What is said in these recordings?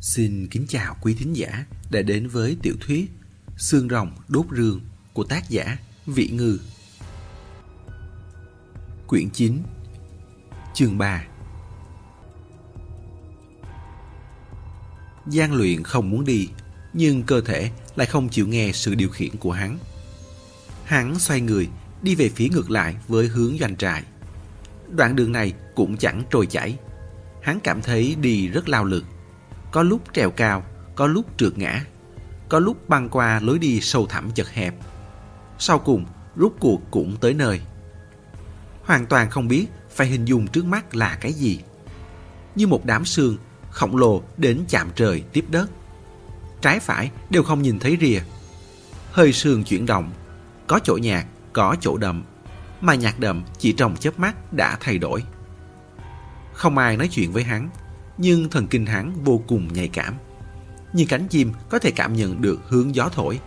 Xin kính chào quý thính giả đã đến với tiểu thuyết Xương rồng đốt rương của tác giả Vị Ngư. Quyển 9 Chương 3 Giang luyện không muốn đi, nhưng cơ thể lại không chịu nghe sự điều khiển của hắn. Hắn xoay người, đi về phía ngược lại với hướng doanh trại. Đoạn đường này cũng chẳng trôi chảy. Hắn cảm thấy đi rất lao lực có lúc trèo cao, có lúc trượt ngã, có lúc băng qua lối đi sâu thẳm chật hẹp. Sau cùng, rút cuộc cũng tới nơi. Hoàn toàn không biết phải hình dung trước mắt là cái gì. Như một đám sương khổng lồ đến chạm trời tiếp đất. Trái phải đều không nhìn thấy rìa. Hơi sương chuyển động, có chỗ nhạt, có chỗ đậm, mà nhạc đậm chỉ trong chớp mắt đã thay đổi. Không ai nói chuyện với hắn, nhưng thần kinh hắn vô cùng nhạy cảm. Như cánh chim có thể cảm nhận được hướng gió thổi.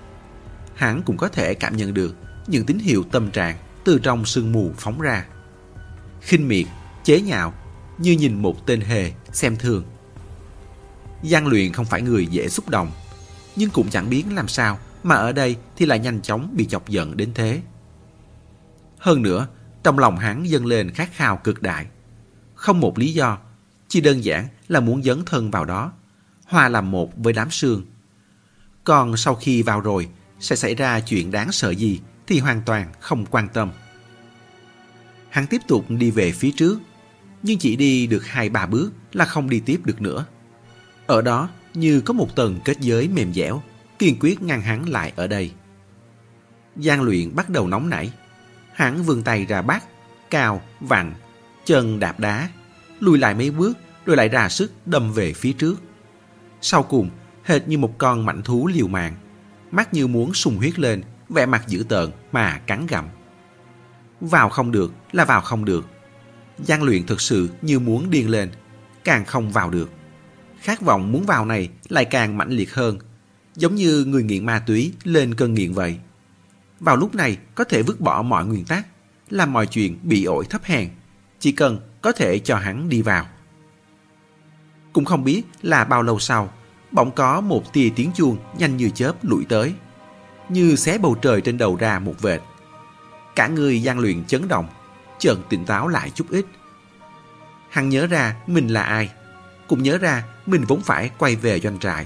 Hắn cũng có thể cảm nhận được những tín hiệu tâm trạng từ trong sương mù phóng ra. khinh miệt, chế nhạo, như nhìn một tên hề, xem thường. Giang luyện không phải người dễ xúc động, nhưng cũng chẳng biết làm sao mà ở đây thì lại nhanh chóng bị chọc giận đến thế. Hơn nữa, trong lòng hắn dâng lên khát khao cực đại. Không một lý do chỉ đơn giản là muốn dấn thân vào đó, hòa làm một với đám sương. Còn sau khi vào rồi, sẽ xảy ra chuyện đáng sợ gì thì hoàn toàn không quan tâm. Hắn tiếp tục đi về phía trước, nhưng chỉ đi được hai ba bước là không đi tiếp được nữa. Ở đó như có một tầng kết giới mềm dẻo, kiên quyết ngăn hắn lại ở đây. Giang luyện bắt đầu nóng nảy. Hắn vươn tay ra bắt, cào, vặn, chân đạp đá, lùi lại mấy bước rồi lại ra sức đâm về phía trước. Sau cùng, hệt như một con mảnh thú liều mạng, mắt như muốn sùng huyết lên, vẻ mặt dữ tợn mà cắn gặm. Vào không được là vào không được. Giang luyện thực sự như muốn điên lên, càng không vào được. Khát vọng muốn vào này lại càng mãnh liệt hơn, giống như người nghiện ma túy lên cơn nghiện vậy. Vào lúc này có thể vứt bỏ mọi nguyên tắc, làm mọi chuyện bị ổi thấp hèn, chỉ cần có thể cho hắn đi vào. Cũng không biết là bao lâu sau, bỗng có một tia tiếng chuông nhanh như chớp lủi tới, như xé bầu trời trên đầu ra một vệt. Cả người gian luyện chấn động, chợt tỉnh táo lại chút ít. Hắn nhớ ra mình là ai, cũng nhớ ra mình vốn phải quay về doanh trại.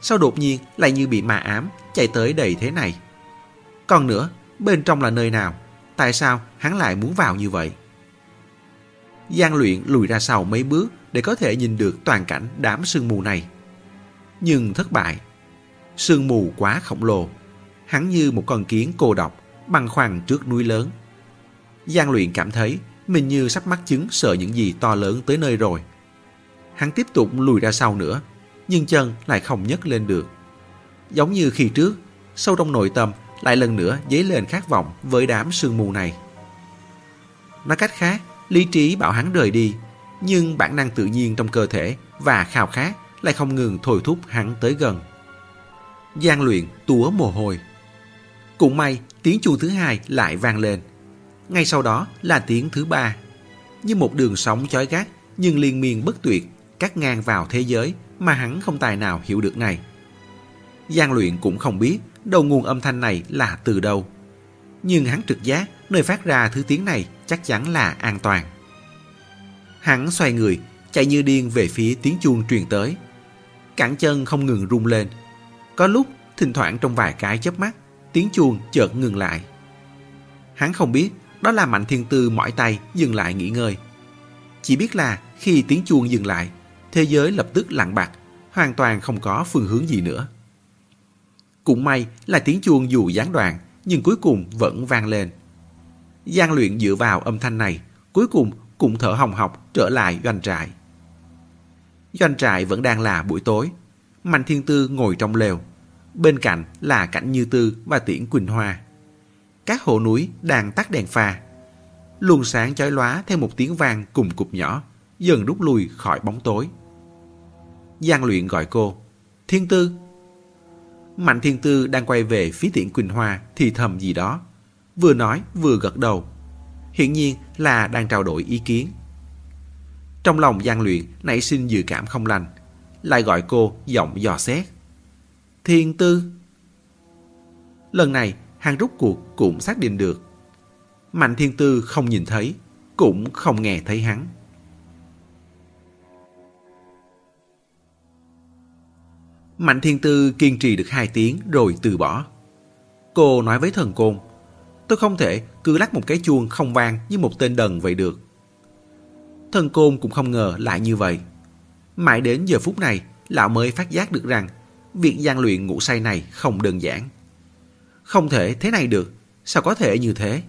Sao đột nhiên lại như bị ma ám chạy tới đầy thế này? Còn nữa, bên trong là nơi nào? Tại sao hắn lại muốn vào như vậy? Giang luyện lùi ra sau mấy bước để có thể nhìn được toàn cảnh đám sương mù này. Nhưng thất bại. Sương mù quá khổng lồ. Hắn như một con kiến cô độc, băng khoăn trước núi lớn. Giang luyện cảm thấy mình như sắp mắc chứng sợ những gì to lớn tới nơi rồi. Hắn tiếp tục lùi ra sau nữa, nhưng chân lại không nhấc lên được. Giống như khi trước, sâu trong nội tâm lại lần nữa dấy lên khát vọng với đám sương mù này. Nói cách khác, lý trí bảo hắn rời đi nhưng bản năng tự nhiên trong cơ thể và khao khát lại không ngừng thôi thúc hắn tới gần. Giang luyện túa mồ hôi. Cũng may, tiếng chuông thứ hai lại vang lên. Ngay sau đó là tiếng thứ ba. Như một đường sóng chói gắt, nhưng liên miên bất tuyệt, cắt ngang vào thế giới mà hắn không tài nào hiểu được này. Giang luyện cũng không biết đầu nguồn âm thanh này là từ đâu. Nhưng hắn trực giác nơi phát ra thứ tiếng này chắc chắn là an toàn. Hắn xoay người, chạy như điên về phía tiếng chuông truyền tới. Cẳng chân không ngừng rung lên. Có lúc, thỉnh thoảng trong vài cái chớp mắt, tiếng chuông chợt ngừng lại. Hắn không biết đó là Mạnh Thiên Tư mỏi tay dừng lại nghỉ ngơi. Chỉ biết là khi tiếng chuông dừng lại, thế giới lập tức lặng bạc hoàn toàn không có phương hướng gì nữa. Cũng may là tiếng chuông dù gián đoạn, nhưng cuối cùng vẫn vang lên. gian luyện dựa vào âm thanh này, cuối cùng cũng thở hồng học trở lại doanh trại. Doanh trại vẫn đang là buổi tối. Mạnh Thiên Tư ngồi trong lều. Bên cạnh là Cảnh Như Tư và Tiễn Quỳnh Hoa. Các hồ núi đang tắt đèn pha. Luồng sáng chói lóa theo một tiếng vang cùng cục nhỏ, dần rút lui khỏi bóng tối. Giang luyện gọi cô. Thiên Tư. Mạnh Thiên Tư đang quay về phía Tiễn Quỳnh Hoa thì thầm gì đó. Vừa nói vừa gật đầu hiện nhiên là đang trao đổi ý kiến. Trong lòng gian Luyện nảy sinh dự cảm không lành, lại gọi cô giọng dò xét. Thiên tư. Lần này, hàng rút cuộc cũng xác định được. Mạnh thiên tư không nhìn thấy, cũng không nghe thấy hắn. Mạnh thiên tư kiên trì được hai tiếng rồi từ bỏ. Cô nói với thần côn, tôi không thể cứ lắc một cái chuông không vang như một tên đần vậy được. Thần côn cũng không ngờ lại như vậy. Mãi đến giờ phút này, lão mới phát giác được rằng việc gian luyện ngủ say này không đơn giản. Không thể thế này được, sao có thể như thế?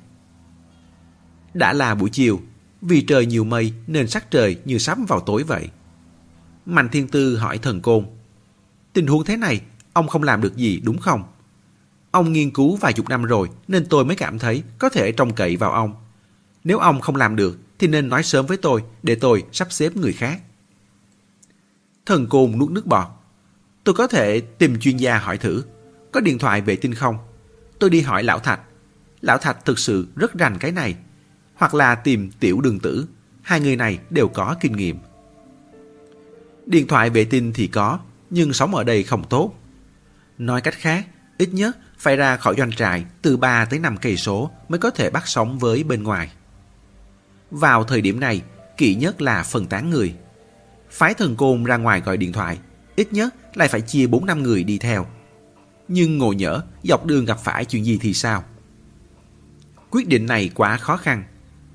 Đã là buổi chiều, vì trời nhiều mây nên sắc trời như sắp vào tối vậy. Mạnh Thiên Tư hỏi thần côn, tình huống thế này, ông không làm được gì đúng không? Ông nghiên cứu vài chục năm rồi nên tôi mới cảm thấy có thể trông cậy vào ông. Nếu ông không làm được thì nên nói sớm với tôi để tôi sắp xếp người khác. Thần côn nuốt nước bọt. Tôi có thể tìm chuyên gia hỏi thử. Có điện thoại vệ tinh không? Tôi đi hỏi Lão Thạch. Lão Thạch thực sự rất rành cái này. Hoặc là tìm tiểu đường tử. Hai người này đều có kinh nghiệm. Điện thoại vệ tinh thì có, nhưng sống ở đây không tốt. Nói cách khác, ít nhất phải ra khỏi doanh trại từ 3 tới 5 cây số mới có thể bắt sóng với bên ngoài. Vào thời điểm này, kỵ nhất là phân tán người. Phái thần côn ra ngoài gọi điện thoại, ít nhất lại phải chia 4 năm người đi theo. Nhưng ngồi nhỡ, dọc đường gặp phải chuyện gì thì sao? Quyết định này quá khó khăn.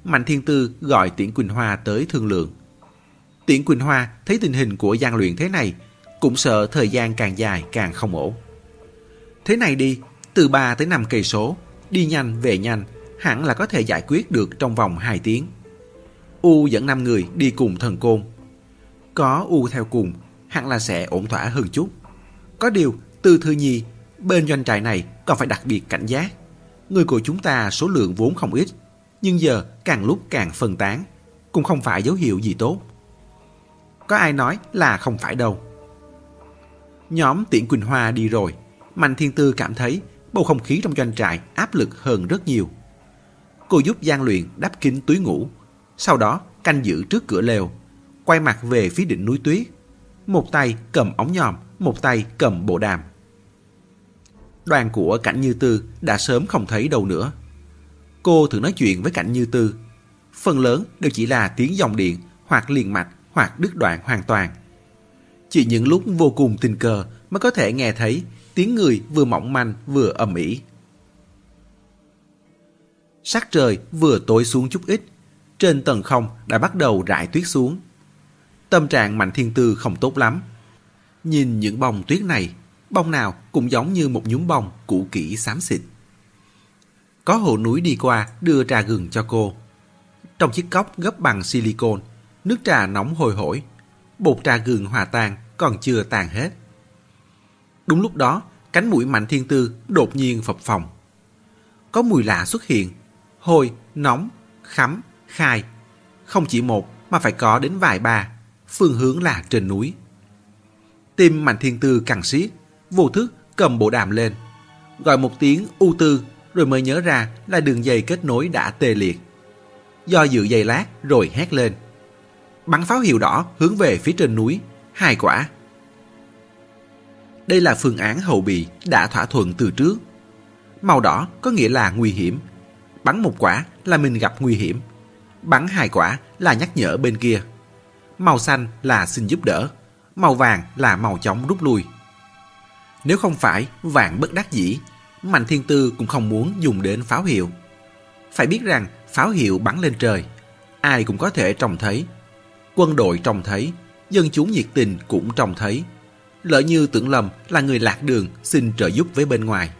Mạnh Thiên Tư gọi Tiễn Quỳnh Hoa tới thương lượng. Tiễn Quỳnh Hoa thấy tình hình của gian luyện thế này, cũng sợ thời gian càng dài càng không ổn. Thế này đi, từ 3 tới 5 cây số, đi nhanh về nhanh, hẳn là có thể giải quyết được trong vòng 2 tiếng. U dẫn 5 người đi cùng thần côn. Có U theo cùng, hẳn là sẽ ổn thỏa hơn chút. Có điều, từ thư nhi, bên doanh trại này còn phải đặc biệt cảnh giác. Người của chúng ta số lượng vốn không ít, nhưng giờ càng lúc càng phân tán, cũng không phải dấu hiệu gì tốt. Có ai nói là không phải đâu. Nhóm Tiễn Quỳnh Hoa đi rồi, Mạnh Thiên Tư cảm thấy bầu không khí trong doanh trại áp lực hơn rất nhiều. Cô giúp gian luyện đắp kín túi ngủ, sau đó canh giữ trước cửa lều, quay mặt về phía đỉnh núi tuyết. Một tay cầm ống nhòm, một tay cầm bộ đàm. Đoàn của Cảnh Như Tư đã sớm không thấy đâu nữa. Cô thường nói chuyện với Cảnh Như Tư. Phần lớn đều chỉ là tiếng dòng điện hoặc liền mạch hoặc đứt đoạn hoàn toàn. Chỉ những lúc vô cùng tình cờ mới có thể nghe thấy tiếng người vừa mỏng manh vừa ầm ĩ. Sắc trời vừa tối xuống chút ít, trên tầng không đã bắt đầu rải tuyết xuống. Tâm trạng Mạnh Thiên Tư không tốt lắm. Nhìn những bông tuyết này, bông nào cũng giống như một nhúm bông cũ kỹ xám xịt. Có hồ núi đi qua đưa trà gừng cho cô. Trong chiếc cốc gấp bằng silicon, nước trà nóng hồi hổi. Bột trà gừng hòa tan còn chưa tàn hết. Đúng lúc đó, cánh mũi Mạnh Thiên Tư đột nhiên phập phồng. Có mùi lạ xuất hiện, hôi, nóng, khắm, khai. Không chỉ một mà phải có đến vài ba, phương hướng là trên núi. Tim Mạnh Thiên Tư càng siết, vô thức cầm bộ đàm lên. Gọi một tiếng u tư rồi mới nhớ ra là đường dây kết nối đã tê liệt. Do dự dây lát rồi hét lên. Bắn pháo hiệu đỏ hướng về phía trên núi, hai quả. Đây là phương án hậu bị đã thỏa thuận từ trước. Màu đỏ có nghĩa là nguy hiểm. Bắn một quả là mình gặp nguy hiểm. Bắn hai quả là nhắc nhở bên kia. Màu xanh là xin giúp đỡ. Màu vàng là màu chóng rút lui. Nếu không phải vàng bất đắc dĩ, Mạnh Thiên Tư cũng không muốn dùng đến pháo hiệu. Phải biết rằng pháo hiệu bắn lên trời, ai cũng có thể trông thấy. Quân đội trông thấy, dân chúng nhiệt tình cũng trông thấy. Lỡ như tưởng lầm là người lạc đường xin trợ giúp với bên ngoài.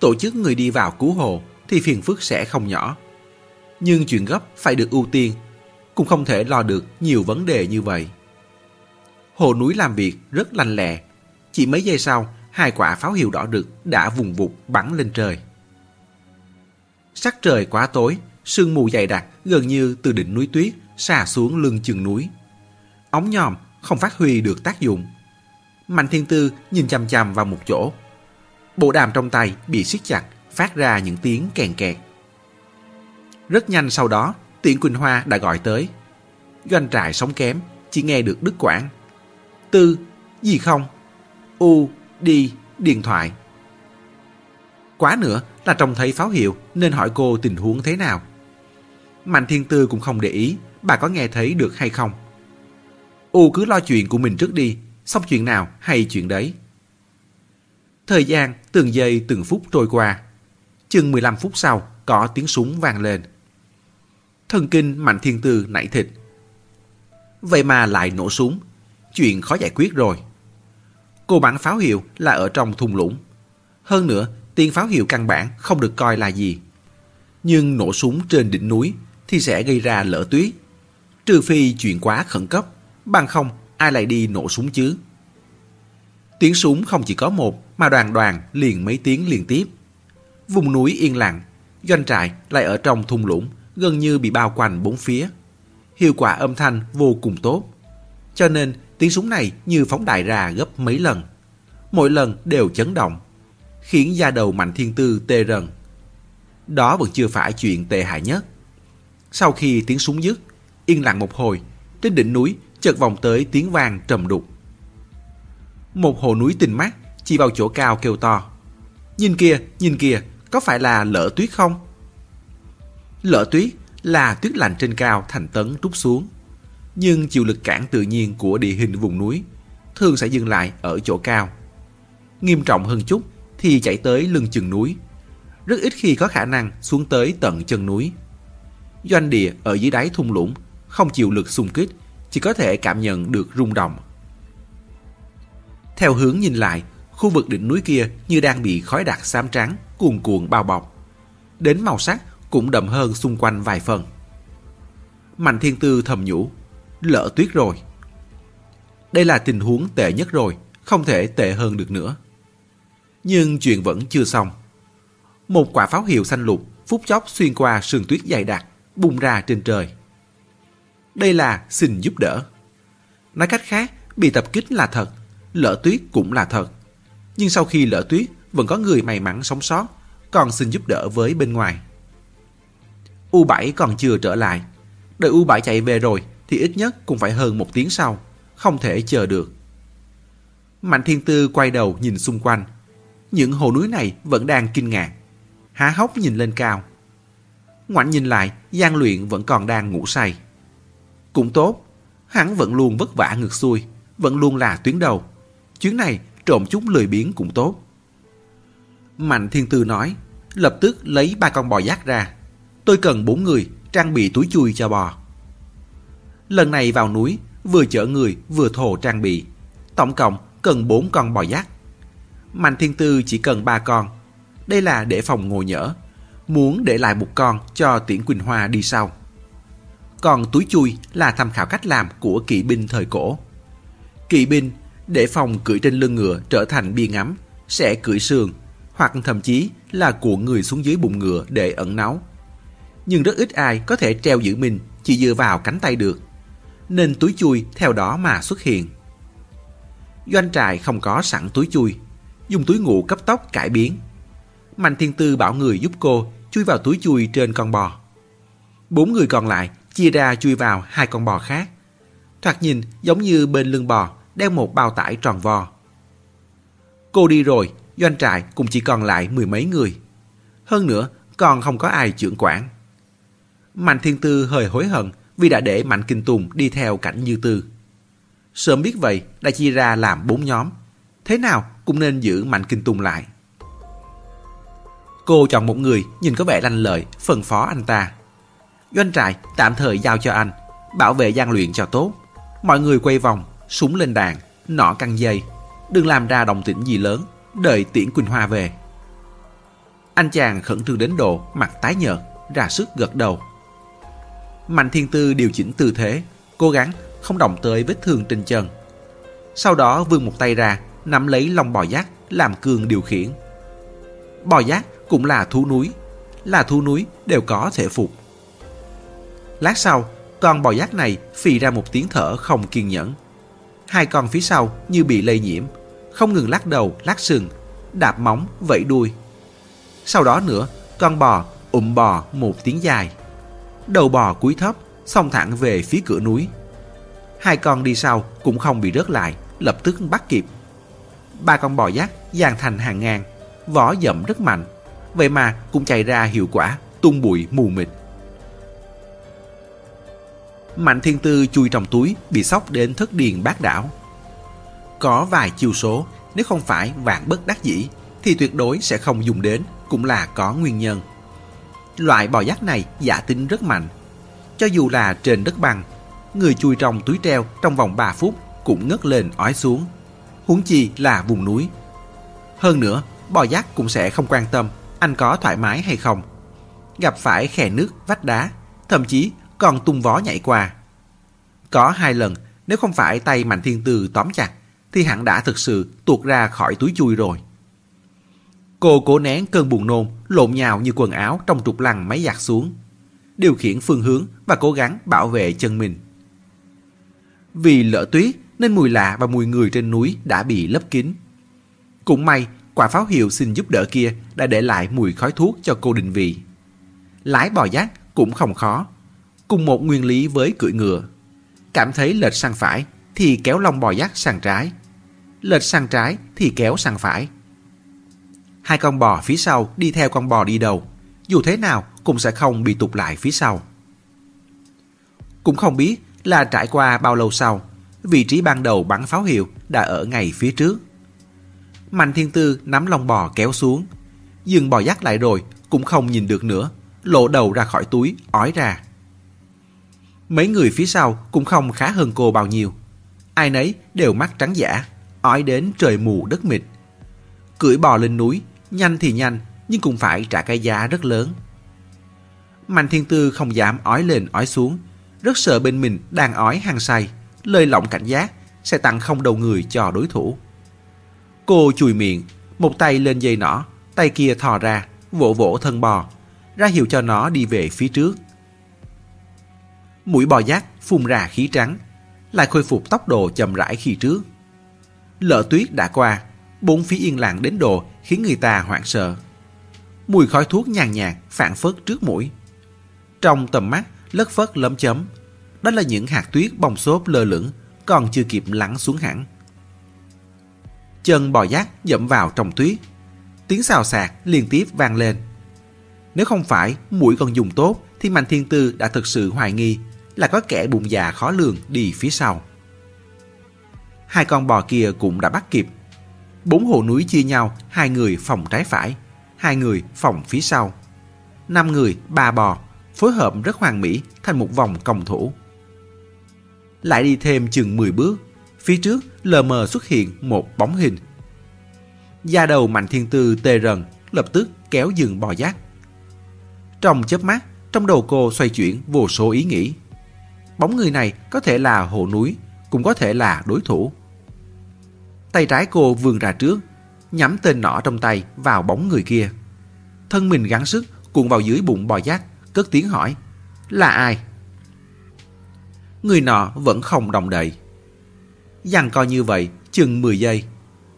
Tổ chức người đi vào cứu hộ thì phiền phức sẽ không nhỏ. Nhưng chuyện gấp phải được ưu tiên, cũng không thể lo được nhiều vấn đề như vậy. Hồ núi làm việc rất lành lẹ. Chỉ mấy giây sau, hai quả pháo hiệu đỏ rực đã vùng vụt bắn lên trời. Sắc trời quá tối, sương mù dày đặc gần như từ đỉnh núi tuyết xà xuống lưng chừng núi. Ống nhòm không phát huy được tác dụng. Mạnh Thiên Tư nhìn chằm chằm vào một chỗ. Bộ đàm trong tay bị siết chặt, phát ra những tiếng kèn kẹt. Rất nhanh sau đó, Tiễn Quỳnh Hoa đã gọi tới. Doanh trại sống kém, chỉ nghe được đức quảng Tư, Gì không? U, đi, điện thoại. Quá nữa là trông thấy pháo hiệu nên hỏi cô tình huống thế nào. Mạnh Thiên Tư cũng không để ý bà có nghe thấy được hay không. U cứ lo chuyện của mình trước đi, xong chuyện nào hay chuyện đấy. Thời gian từng giây từng phút trôi qua. Chừng 15 phút sau có tiếng súng vang lên. Thần kinh Mạnh Thiên Tư nảy thịt. Vậy mà lại nổ súng. Chuyện khó giải quyết rồi. Cô bắn pháo hiệu là ở trong thung lũng. Hơn nữa, tiếng pháo hiệu căn bản không được coi là gì. Nhưng nổ súng trên đỉnh núi thì sẽ gây ra lỡ tuyết. Trừ phi chuyện quá khẩn cấp, bằng không ai lại đi nổ súng chứ. Tiếng súng không chỉ có một mà đoàn đoàn liền mấy tiếng liên tiếp. Vùng núi yên lặng, doanh trại lại ở trong thung lũng, gần như bị bao quanh bốn phía. Hiệu quả âm thanh vô cùng tốt. Cho nên tiếng súng này như phóng đại ra gấp mấy lần. Mỗi lần đều chấn động, khiến da đầu Mạnh Thiên Tư tê rần. Đó vẫn chưa phải chuyện tệ hại nhất. Sau khi tiếng súng dứt, yên lặng một hồi, trên đỉnh núi chợt vòng tới tiếng vang trầm đục. Một hồ núi tinh mắt chỉ vào chỗ cao kêu to. Nhìn kìa, nhìn kìa, có phải là lỡ tuyết không? Lỡ tuyết là tuyết lạnh trên cao thành tấn trút xuống. Nhưng chịu lực cản tự nhiên của địa hình vùng núi thường sẽ dừng lại ở chỗ cao. Nghiêm trọng hơn chút thì chạy tới lưng chừng núi. Rất ít khi có khả năng xuống tới tận chân núi. Doanh địa ở dưới đáy thung lũng không chịu lực xung kích, chỉ có thể cảm nhận được rung động. Theo hướng nhìn lại, khu vực đỉnh núi kia như đang bị khói đặc xám trắng cuồn cuộn bao bọc. Đến màu sắc cũng đậm hơn xung quanh vài phần. Mạnh Thiên Tư thầm nhủ, lỡ tuyết rồi. Đây là tình huống tệ nhất rồi, không thể tệ hơn được nữa. Nhưng chuyện vẫn chưa xong. Một quả pháo hiệu xanh lục phút chốc xuyên qua sườn tuyết dày đặc, bung ra trên trời. Đây là xin giúp đỡ. Nói cách khác, bị tập kích là thật, lỡ tuyết cũng là thật. Nhưng sau khi lỡ tuyết, vẫn có người may mắn sống sót, còn xin giúp đỡ với bên ngoài. U7 còn chưa trở lại. Đợi U7 chạy về rồi thì ít nhất cũng phải hơn một tiếng sau, không thể chờ được. Mạnh Thiên Tư quay đầu nhìn xung quanh. Những hồ núi này vẫn đang kinh ngạc. Há hốc nhìn lên cao. Ngoảnh nhìn lại, gian Luyện vẫn còn đang ngủ say. Cũng tốt, hắn vẫn luôn vất vả ngược xuôi, vẫn luôn là tuyến đầu. Chuyến này trộm chúng lười biếng cũng tốt. Mạnh Thiên Tư nói, lập tức lấy ba con bò giác ra. Tôi cần bốn người trang bị túi chui cho bò. Lần này vào núi, vừa chở người vừa thồ trang bị. Tổng cộng cần bốn con bò giác. Mạnh Thiên Tư chỉ cần ba con. Đây là để phòng ngồi nhỡ. Muốn để lại một con cho Tiễn Quỳnh Hoa đi sau. Còn túi chui là tham khảo cách làm của kỵ binh thời cổ. Kỵ binh để phòng cưỡi trên lưng ngựa trở thành bia ngắm, sẽ cưỡi sườn, hoặc thậm chí là cuộn người xuống dưới bụng ngựa để ẩn náu. Nhưng rất ít ai có thể treo giữ mình chỉ dựa vào cánh tay được, nên túi chui theo đó mà xuất hiện. Doanh trại không có sẵn túi chui, dùng túi ngủ cấp tốc cải biến. Mạnh Thiên Tư bảo người giúp cô chui vào túi chui trên con bò. Bốn người còn lại chia ra chui vào hai con bò khác. Thoạt nhìn giống như bên lưng bò đeo một bao tải tròn vo. Cô đi rồi, doanh trại cũng chỉ còn lại mười mấy người. Hơn nữa, còn không có ai trưởng quản. Mạnh Thiên Tư hơi hối hận vì đã để Mạnh Kinh Tùng đi theo cảnh Như Tư. Sớm biết vậy, đã chia ra làm bốn nhóm. Thế nào cũng nên giữ Mạnh Kinh Tùng lại. Cô chọn một người nhìn có vẻ lanh lợi, phân phó anh ta. Doanh trại tạm thời giao cho anh, bảo vệ gian luyện cho tốt. Mọi người quay vòng, súng lên đàn, nọ căng dây. Đừng làm ra đồng tĩnh gì lớn, đợi tiễn Quỳnh Hoa về. Anh chàng khẩn trương đến độ, mặt tái nhợt, ra sức gật đầu. Mạnh Thiên Tư điều chỉnh tư thế, cố gắng không động tới vết thương trên chân. Sau đó vươn một tay ra, nắm lấy lông bò giác, làm cương điều khiển. Bò giác cũng là thú núi, là thú núi đều có thể phục. Lát sau, con bò giác này phì ra một tiếng thở không kiên nhẫn. Hai con phía sau như bị lây nhiễm, không ngừng lắc đầu, lắc sừng, đạp móng, vẫy đuôi. Sau đó nữa, con bò ụm bò một tiếng dài. Đầu bò cúi thấp, xông thẳng về phía cửa núi. Hai con đi sau cũng không bị rớt lại, lập tức bắt kịp. Ba con bò giác dàn thành hàng ngàn, vỏ dậm rất mạnh, vậy mà cũng chạy ra hiệu quả, tung bụi mù mịt. Mạnh Thiên Tư chui trong túi bị sốc đến thất điền bát đảo. Có vài chiêu số, nếu không phải vạn bất đắc dĩ, thì tuyệt đối sẽ không dùng đến, cũng là có nguyên nhân. Loại bò giác này giả tính rất mạnh. Cho dù là trên đất bằng, người chui trong túi treo trong vòng 3 phút cũng ngất lên ói xuống. Huống chi là vùng núi. Hơn nữa, bò giác cũng sẽ không quan tâm anh có thoải mái hay không. Gặp phải khe nước, vách đá, thậm chí còn tung vó nhảy qua. Có hai lần, nếu không phải tay Mạnh Thiên Tư tóm chặt, thì hắn đã thực sự tuột ra khỏi túi chui rồi. Cô cố nén cơn buồn nôn, lộn nhào như quần áo trong trục lằn máy giặt xuống. Điều khiển phương hướng và cố gắng bảo vệ chân mình. Vì lỡ tuyết nên mùi lạ và mùi người trên núi đã bị lấp kín. Cũng may, quả pháo hiệu xin giúp đỡ kia đã để lại mùi khói thuốc cho cô định vị. Lái bò giác cũng không khó. Cùng một nguyên lý với cưỡi ngựa. Cảm thấy lệch sang phải thì kéo lông bò dắt sang trái. Lệch sang trái thì kéo sang phải. Hai con bò phía sau đi theo con bò đi đầu. Dù thế nào cũng sẽ không bị tụt lại phía sau. Cũng không biết là trải qua bao lâu sau, vị trí ban đầu bắn pháo hiệu đã ở ngay phía trước. Mạnh Thiên Tư nắm lông bò kéo xuống. Dừng bò dắt lại rồi, cũng không nhìn được nữa, lộ đầu ra khỏi túi, ói ra. Mấy người phía sau cũng không khá hơn cô bao nhiêu. Ai nấy đều mắt trắng giả, ói đến trời mù đất mịt. Cưỡi bò lên núi, nhanh thì nhanh, nhưng cũng phải trả cái giá rất lớn. Mạnh Thiên Tư không dám ói lên ói xuống, rất sợ bên mình đang ói hăng say, lơi lỏng cảnh giác sẽ tặng không đầu người cho đối thủ. Cô chùi miệng, một tay lên dây nỏ, tay kia thò ra, vỗ vỗ thân bò, ra hiệu cho nó đi về phía trước. Mũi bò giác phun ra khí trắng, lại khôi phục tốc độ chậm rãi khi trước. Lỡ tuyết đã qua, bốn phía yên lặng đến độ khiến người ta hoảng sợ. Mùi khói thuốc nhàn nhạt phản phất trước mũi. Trong tầm mắt lất phất lấm chấm, đó là những hạt tuyết bong xốp lơ lửng, còn chưa kịp lắng xuống hẳn. Chân bò giác dẫm vào trong tuyết, tiếng xào xạc liên tiếp vang lên. Nếu không phải mũi còn dùng tốt thì Mạnh Thiên Tư đã thực sự hoài nghi là có kẻ bụng già khó lường đi phía sau. Hai con bò kia cũng đã bắt kịp. Bốn hồ núi chia nhau, hai người phòng trái phải, hai người phòng phía sau. Năm người, ba bò, phối hợp rất hoàn mỹ thành một vòng công thủ. Lại đi thêm chừng 10 bước, phía trước lờ mờ xuất hiện một bóng hình. Da đầu Mạnh Thiên Tư tê rần, lập tức kéo dừng bò giác. Trong chớp mắt, trong đầu cô xoay chuyển vô số ý nghĩ. Bóng người này có thể là hồ núi, cũng có thể là đối thủ. Tay trái cô vươn ra trước, nhắm tên nỏ trong tay vào bóng người kia. Thân mình gắng sức cuộn vào dưới bụng bò giác, cất tiếng hỏi. Là ai? Người nọ vẫn không đồng đậy. Dằn coi như vậy, chừng 10 giây.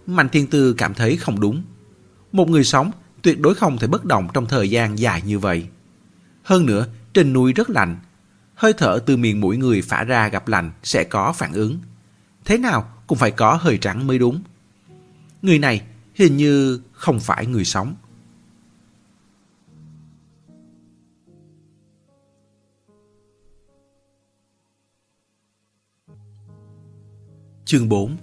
Mạnh Thiên Tư cảm thấy không đúng. Một người sống tuyệt đối không thể bất động trong thời gian dài như vậy. Hơn nữa, trên núi rất lạnh. Hơi thở từ miệng mũi người phả ra gặp lạnh sẽ có phản ứng. Thế nào cũng phải có hơi trắng mới đúng. Người này hình như không phải người sống. Chương 4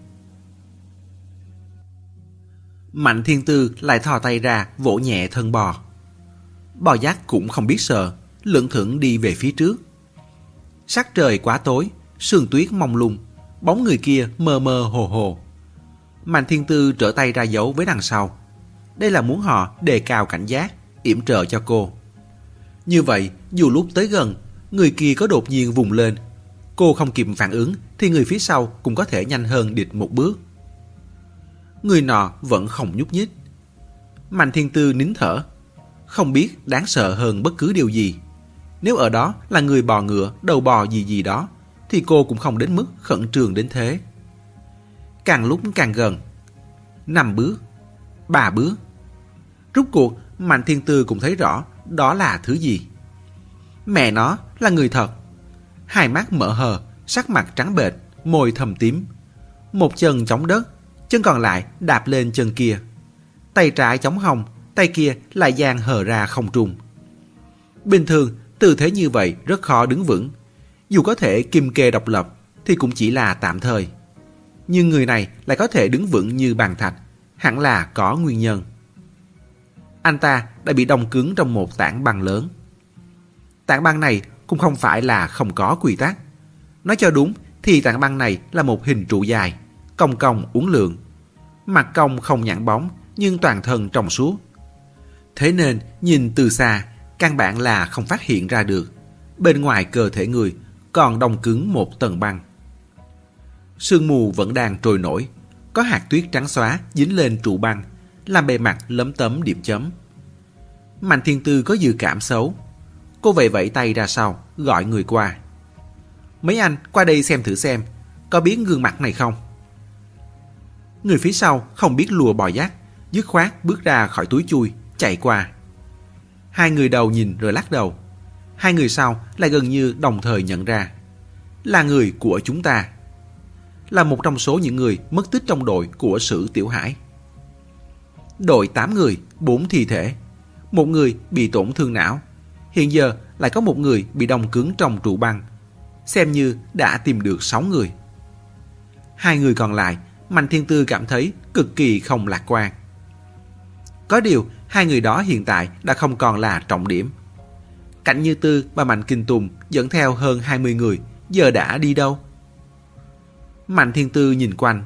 Mạnh thiên tư lại thò tay ra vỗ nhẹ thân bò. Bò giác cũng không biết sợ, lưỡng thưởng đi về phía trước. Sắc trời quá tối, sương tuyết mông lung, bóng người kia mơ mơ hồ hồ. Mạnh thiên tư trở tay ra dấu với đằng sau. Đây là muốn họ đề cao cảnh giác, yểm trợ cho cô. Như vậy, dù lúc tới gần, người kia có đột nhiên vùng lên. Cô không kịp phản ứng thì người phía sau cũng có thể nhanh hơn địch một bước. Người nọ vẫn không nhúc nhích. Mạnh thiên tư nín thở, không biết đáng sợ hơn bất cứ điều gì. Nếu ở đó là người bò ngựa, đầu bò gì gì đó, thì cô cũng không đến mức khẩn trương đến thế. Càng lúc càng gần. Năm bước, ba bước. Rút cuộc, Mạnh Thiên Tư cũng thấy rõ đó là thứ gì. Mẹ nó là người thật. Hai mắt mở hờ, sắc mặt trắng bệch, môi thầm tím. Một chân chống đất, chân còn lại đạp lên chân kia. Tay trái chống hồng, tay kia lại dang hờ ra không trùng. Bình thường, tư thế như vậy rất khó đứng vững. Dù có thể kim kê độc lập thì cũng chỉ là tạm thời. Nhưng người này lại có thể đứng vững như bàn thạch, hẳn là có nguyên nhân. Anh ta đã bị đông cứng trong một tảng băng lớn. Tảng băng này cũng không phải là không có quy tắc. Nói cho đúng thì tảng băng này là một hình trụ dài, cong cong uốn lượn. Mặt cong không nhẵn bóng nhưng toàn thân trong suốt. Thế nên nhìn từ xa căn bản là không phát hiện ra được. Bên ngoài cơ thể người còn đông cứng một tầng băng. Sương mù vẫn đang trôi nổi, có hạt tuyết trắng xóa dính lên trụ băng, làm bề mặt lấm tấm điểm chấm. Mạnh Thiên Tư có dự cảm xấu. Cô vẫy vẫy tay ra sau, gọi người qua. Mấy anh qua đây xem thử xem, có biết gương mặt này không? Người phía sau không biết lùa bò giác, dứt khoát bước ra khỏi túi chui, chạy qua. Hai người đầu nhìn rồi lắc đầu. Hai người sau lại gần như đồng thời nhận ra. Là người của chúng ta. Là một trong số những người mất tích trong đội của Sử Tiểu Hải. Đội 8 người, 4 thi thể. Một người bị tổn thương não. Hiện giờ lại có một người bị đông cứng trong trụ băng. Xem như đã tìm được 6 người. Hai người còn lại, Mạnh Thiên Tư cảm thấy cực kỳ không lạc quan. Có điều, hai người đó hiện tại đã không còn là trọng điểm. Cảnh Như Tư và Mạnh Kinh Tùng dẫn theo hơn 20 người, giờ đã đi đâu? Mạnh Thiên Tư nhìn quanh.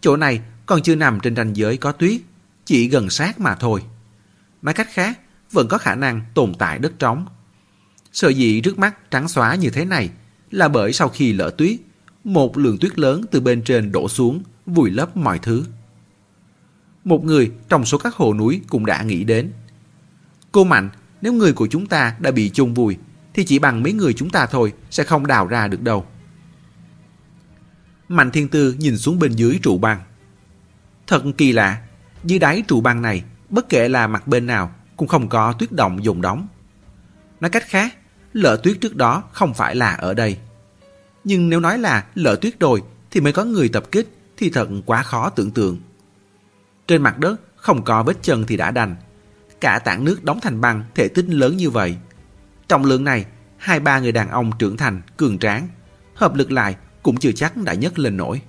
Chỗ này còn chưa nằm trên ranh giới có tuyết, chỉ gần sát mà thôi. Nói cách khác, vẫn có khả năng tồn tại đất trống. Sở dĩ trước mắt trắng xóa như thế này là bởi sau khi lỡ tuyết, một lượng tuyết lớn từ bên trên đổ xuống, vùi lấp mọi thứ. Một người trong số các hồ núi cũng đã nghĩ đến. Cô Mạnh, nếu người của chúng ta đã bị chôn vùi, thì chỉ bằng mấy người chúng ta thôi sẽ không đào ra được đâu. Mạnh Thiên Tư nhìn xuống bên dưới trụ băng. Thật kỳ lạ, dưới đáy trụ băng này, bất kể là mặt bên nào, cũng không có tuyết động dùng đóng. Nói cách khác, lỡ tuyết trước đó không phải là ở đây. Nhưng nếu nói là lỡ tuyết rồi thì mới có người tập kích thì thật quá khó tưởng tượng. Trên mặt đất không có vết chân thì đã đành. Cả tảng nước đóng thành băng thể tích lớn như vậy. Trọng lượng này, hai ba người đàn ông trưởng thành, cường tráng, hợp lực lại cũng chưa chắc đã nhấc lên nổi.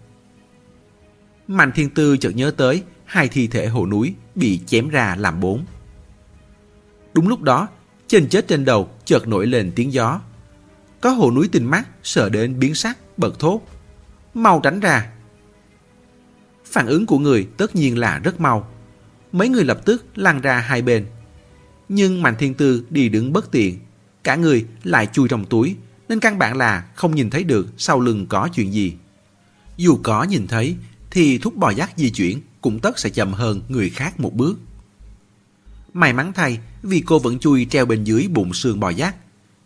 Mạnh Thiên Tư chợt nhớ tới hai thi thể hồ núi bị chém ra làm bốn. Đúng lúc đó, trên chết trên đầu chợt nổi lên tiếng gió. Có hồ núi tinh mắt sợ đến biến sắc, bật thốt. Mau tránh ra! Phản ứng của người tất nhiên là rất mau. Mấy người lập tức lăn ra hai bên. Nhưng Mạnh Thiên Tư đi đứng bất tiện. Cả người lại chui trong túi, nên căn bản là không nhìn thấy được sau lưng có chuyện gì. Dù có nhìn thấy, thì thúc bò giác di chuyển cũng tất sẽ chậm hơn người khác một bước. May mắn thay, vì cô vẫn chui treo bên dưới bụng xương bò giác,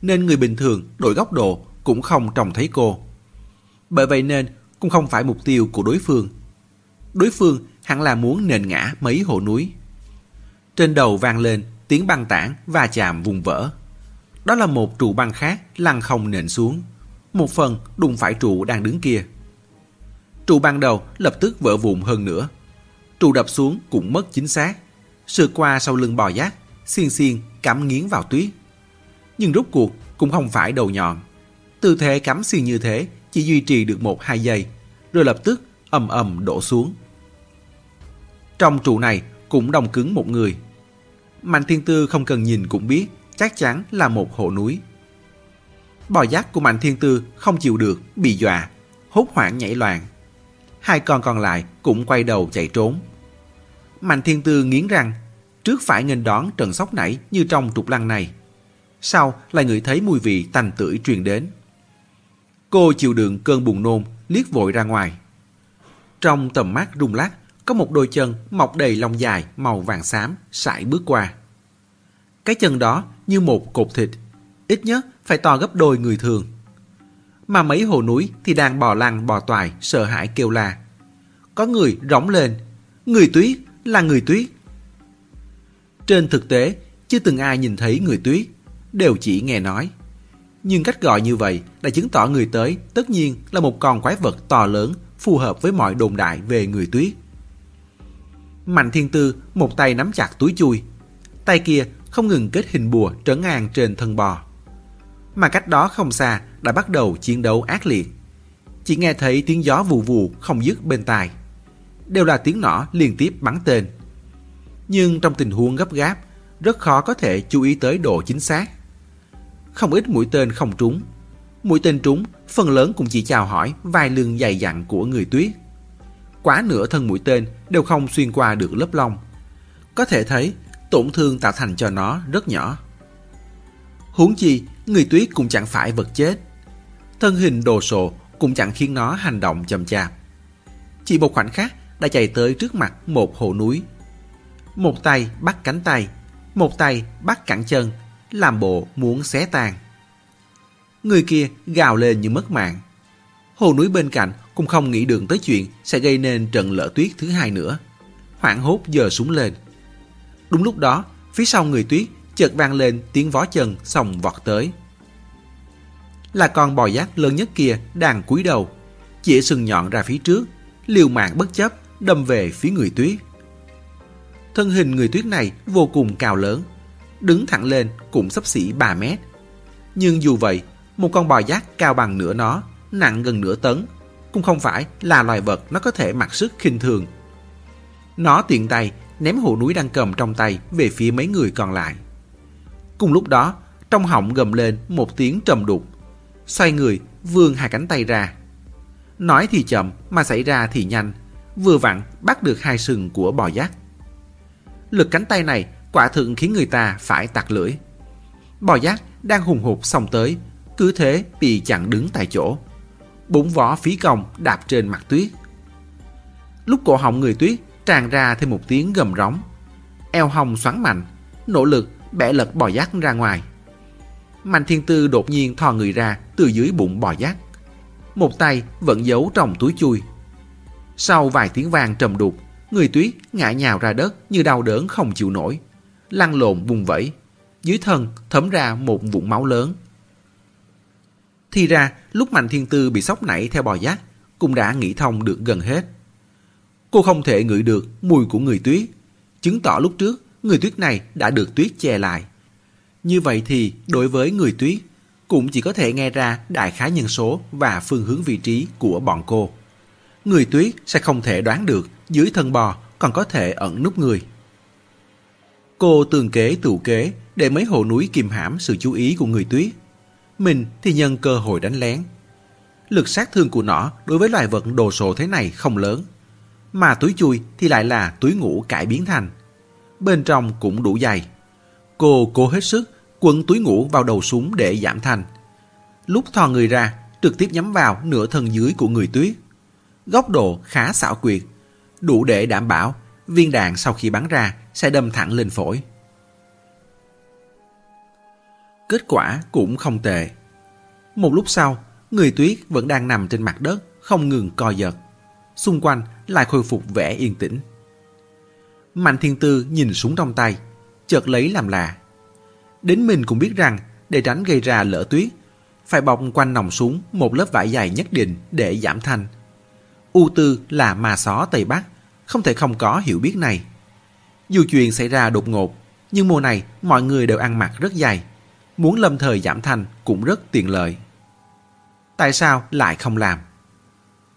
nên người bình thường đổi góc độ cũng không trông thấy cô. Bởi vậy nên cũng không phải mục tiêu của đối phương đối phương hẳn là muốn nền ngã mấy hồ núi. Trên đầu vang lên tiếng băng tảng và chạm vùng vỡ. Đó là một trụ băng khác lăn không nền xuống. Một phần đụng phải trụ đang đứng kia. Trụ ban đầu lập tức vỡ vụn hơn nữa. Trụ đập xuống cũng mất chính xác. Sượt qua sau lưng bò giác, xiên xiên cắm nghiến vào tuyết. Nhưng rốt cuộc cũng không phải đầu nhọn. Tư thế cắm xiên như thế chỉ duy trì được một hai giây, rồi lập tức ầm ầm đổ xuống. Trong trụ này cũng đông cứng một người. Mạnh Thiên Tư không cần nhìn cũng biết chắc chắn là một hộ núi. Bò giác của Mạnh Thiên Tư không chịu được, bị dọa, hốt hoảng nhảy loạn. Hai con còn lại cũng quay đầu chạy trốn. Mạnh Thiên Tư nghiến răng, trước phải nghênh đón trận sóc nảy như trong trục lăng này. Sau lại ngửi thấy mùi vị tanh tưởi truyền đến. Cô chịu đựng cơn buồn nôn, liếc vội ra ngoài. Trong tầm mắt rung lắc, có một đôi chân mọc đầy lông dài màu vàng xám sải bước qua. Cái chân đó như một cột thịt, ít nhất phải to gấp đôi người thường. Mà mấy hồ núi thì đang bò lăn bò toài sợ hãi kêu la. Có người rống lên, người tuyết là người tuyết. Trên thực tế, chưa từng ai nhìn thấy người tuyết, đều chỉ nghe nói. Nhưng cách gọi như vậy đã chứng tỏ người tới tất nhiên là một con quái vật to lớn phù hợp với mọi đồn đại về người tuyết. Mạnh Thiên Tư một tay nắm chặt túi chui, tay kia không ngừng kết hình bùa trấn an trên thân bò. Mà cách đó không xa đã bắt đầu chiến đấu ác liệt. Chỉ nghe thấy tiếng gió vù vù không dứt bên tai. Đều là tiếng nỏ liên tiếp bắn tên. Nhưng trong tình huống gấp gáp, rất khó có thể chú ý tới độ chính xác. Không ít mũi tên không trúng. Mũi tên trúng, phần lớn cũng chỉ chào hỏi vài lường dày dặn của người tuyết. Quá nửa thân mũi tên đều không xuyên qua được lớp lông. Có thể thấy tổn thương tạo thành cho nó rất nhỏ. Huống chi, người tuyết cũng chẳng phải vật chết. Thân hình đồ sộ cũng chẳng khiến nó hành động chậm chạp. Chỉ một khoảnh khắc đã chạy tới trước mặt một hồ núi. Một tay bắt cánh tay, một tay bắt cẳng chân, làm bộ muốn xé tan. Người kia gào lên như mất mạng. Hồ núi bên cạnh cũng không nghĩ đường tới chuyện sẽ gây nên trận lở tuyết thứ hai nữa. Hoảng hốt giờ súng lên. Đúng lúc đó, phía sau người tuyết chợt vang lên tiếng vó chân xong vọt tới. Là con bò giác lớn nhất kia đang cúi đầu, chĩa sừng nhọn ra phía trước, liều mạng bất chấp đâm về phía người tuyết. Thân hình người tuyết này vô cùng cao lớn, đứng thẳng lên cũng sắp xỉ 3 mét. Nhưng dù vậy, một con bò giác cao bằng nửa nó, nặng gần nửa tấn, cũng không phải là loài vật nó có thể mặc sức khinh thường. Nó tiện tay ném hũ núi đang cầm trong tay về phía mấy người còn lại. Cùng lúc đó, trong họng gầm lên một tiếng trầm đục, xoay người vươn hai cánh tay ra. Nói thì chậm mà xảy ra thì nhanh, vừa vặn bắt được hai sừng của bò giác. Lực cánh tay này quả thực khiến người ta phải tặc lưỡi. Bò giác đang hùng hụt xông tới, cứ thế bị chặn đứng tại chỗ. Bốn vó phí còng đạp trên mặt tuyết. Lúc cổ họng người tuyết tràn ra thêm một tiếng gầm rống. Eo hồng xoắn mạnh, nỗ lực bẻ lật bò giác ra ngoài. Mạnh thiên tư đột nhiên thò người ra từ dưới bụng bò giác. Một tay vẫn giấu trong túi chui. Sau vài tiếng vang trầm đục, người tuyết ngã nhào ra đất như đau đớn không chịu nổi. Lăn lộn vùng vẫy. Dưới thân thấm ra một vụn máu lớn. Thì ra, lúc Mạnh Thiên Tư bị sốc nảy theo bò giác, cũng đã nghĩ thông được gần hết. Cô không thể ngửi được mùi của người tuyết, chứng tỏ lúc trước người tuyết này đã được tuyết che lại. Như vậy thì đối với người tuyết, cũng chỉ có thể nghe ra đại khái nhân số và phương hướng vị trí của bọn cô. Người tuyết sẽ không thể đoán được dưới thân bò còn có thể ẩn núp người. Cô tường kế tụ kế để mấy hồ núi kìm hãm sự chú ý của người tuyết. Mình thì nhân cơ hội đánh lén. Lực sát thương của nó đối với loài vật đồ sộ thế này không lớn. Mà túi chui thì lại là túi ngủ cải biến thành. Bên trong cũng đủ dày. Cô cố hết sức quấn túi ngủ vào đầu súng để giảm thanh. Lúc thò người ra, trực tiếp nhắm vào nửa thân dưới của người tuyết. Góc độ khá xảo quyệt, đủ để đảm bảo viên đạn sau khi bắn ra sẽ đâm thẳng lên phổi. Kết quả cũng không tệ. Một lúc sau, người tuyết vẫn đang nằm trên mặt đất, không ngừng co giật. Xung quanh lại khôi phục vẻ yên tĩnh. Mạnh thiên tư nhìn súng trong tay, chợt lấy làm lạ. Đến mình cũng biết rằng, để tránh gây ra lỡ tuyết, phải bọc quanh nòng súng một lớp vải dày nhất định để giảm thanh. U Tư là mà xó Tây Bắc, không thể không có hiểu biết này. Dù chuyện xảy ra đột ngột, nhưng mùa này mọi người đều ăn mặc rất dày. Muốn lâm thời giảm thành cũng rất tiện lợi. Tại sao lại không làm?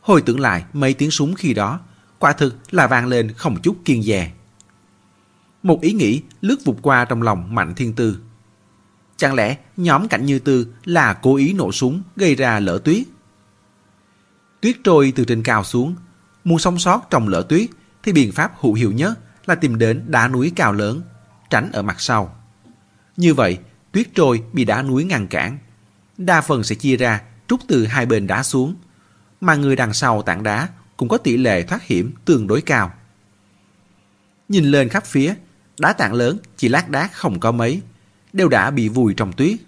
Hồi tưởng lại mấy tiếng súng khi đó, quả thực là vang lên không chút kiên dè. Một ý nghĩ lướt vụt qua trong lòng Mạnh Thiên Tư. Chẳng lẽ nhóm Cảnh Như Tư là cố ý nổ súng gây ra lỡ tuyết? Tuyết trôi từ trên cao xuống. Muốn sống sót trong lỡ tuyết thì biện pháp hữu hiệu nhất là tìm đến đá núi cao lớn, tránh ở mặt sau. Như vậy, tuyết trôi bị đá núi ngăn cản. Đa phần sẽ chia ra trút từ hai bên đá xuống, mà người đằng sau tảng đá cũng có tỷ lệ thoát hiểm tương đối cao. Nhìn lên khắp phía, đá tảng lớn chỉ lát đác không có mấy, đều đã bị vùi trong tuyết.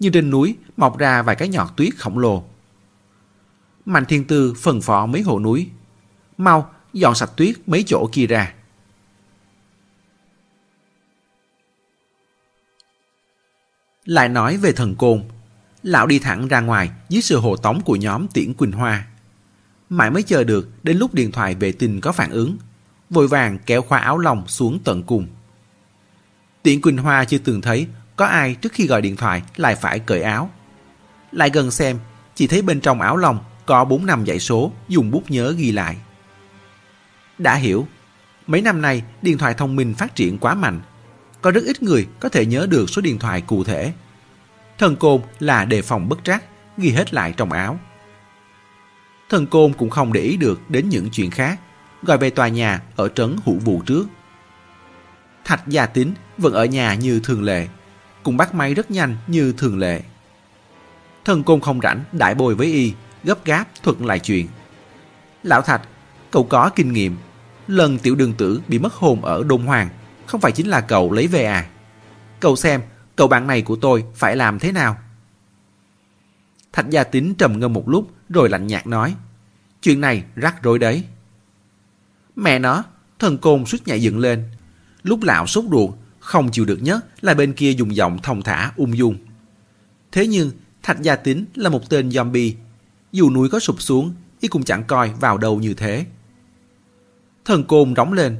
Nhưng trên núi mọc ra vài cái nhọt tuyết khổng lồ. Mạnh Thiên Tư phần phỏ mấy hộ núi. Mau, dọn sạch tuyết mấy chỗ kia ra. Lại nói về thần côn. Lão đi thẳng ra ngoài dưới sự hộ tống của nhóm Tiễn Quỳnh Hoa. Mãi mới chờ được đến lúc điện thoại vệ tinh có phản ứng. Vội vàng kéo khoa áo lòng xuống tận cùng. Tiễn Quỳnh Hoa chưa từng thấy có ai trước khi gọi điện thoại lại phải cởi áo. Lại gần xem, chỉ thấy bên trong áo lòng có 4 năm dãy số dùng bút nhớ ghi lại. Đã hiểu, mấy năm nay điện thoại thông minh phát triển quá mạnh. Có rất ít người có thể nhớ được số điện thoại cụ thể. Thần côn là đề phòng bất trắc, ghi hết lại trong áo. Thần côn cũng không để ý được đến những chuyện khác, gọi về tòa nhà ở trấn hữu vụ trước. Thạch Gia Tín vẫn ở nhà như thường lệ, cũng bắt máy rất nhanh như thường lệ. Thần côn không rảnh đại bồi với y, gấp gáp thuật lại chuyện. Lão Thạch, cậu có kinh nghiệm. Lần tiểu đường tử bị mất hồn ở Đông Hoàng, không phải chính là cậu lấy về à? Cậu xem, cậu bạn này của tôi phải làm thế nào? Thạch Gia Tín trầm ngâm một lúc rồi lạnh nhạt nói. Chuyện này rắc rối đấy. Mẹ nó, thần côn suýt nhảy dựng lên. Lúc lão sốt ruột, không chịu được nhất là bên kia dùng giọng thông thả ung dung. Thế nhưng, Thạch Gia Tín là một tên zombie. Dù núi có sụp xuống, y cũng chẳng coi vào đâu như thế. Thần côn đóng lên.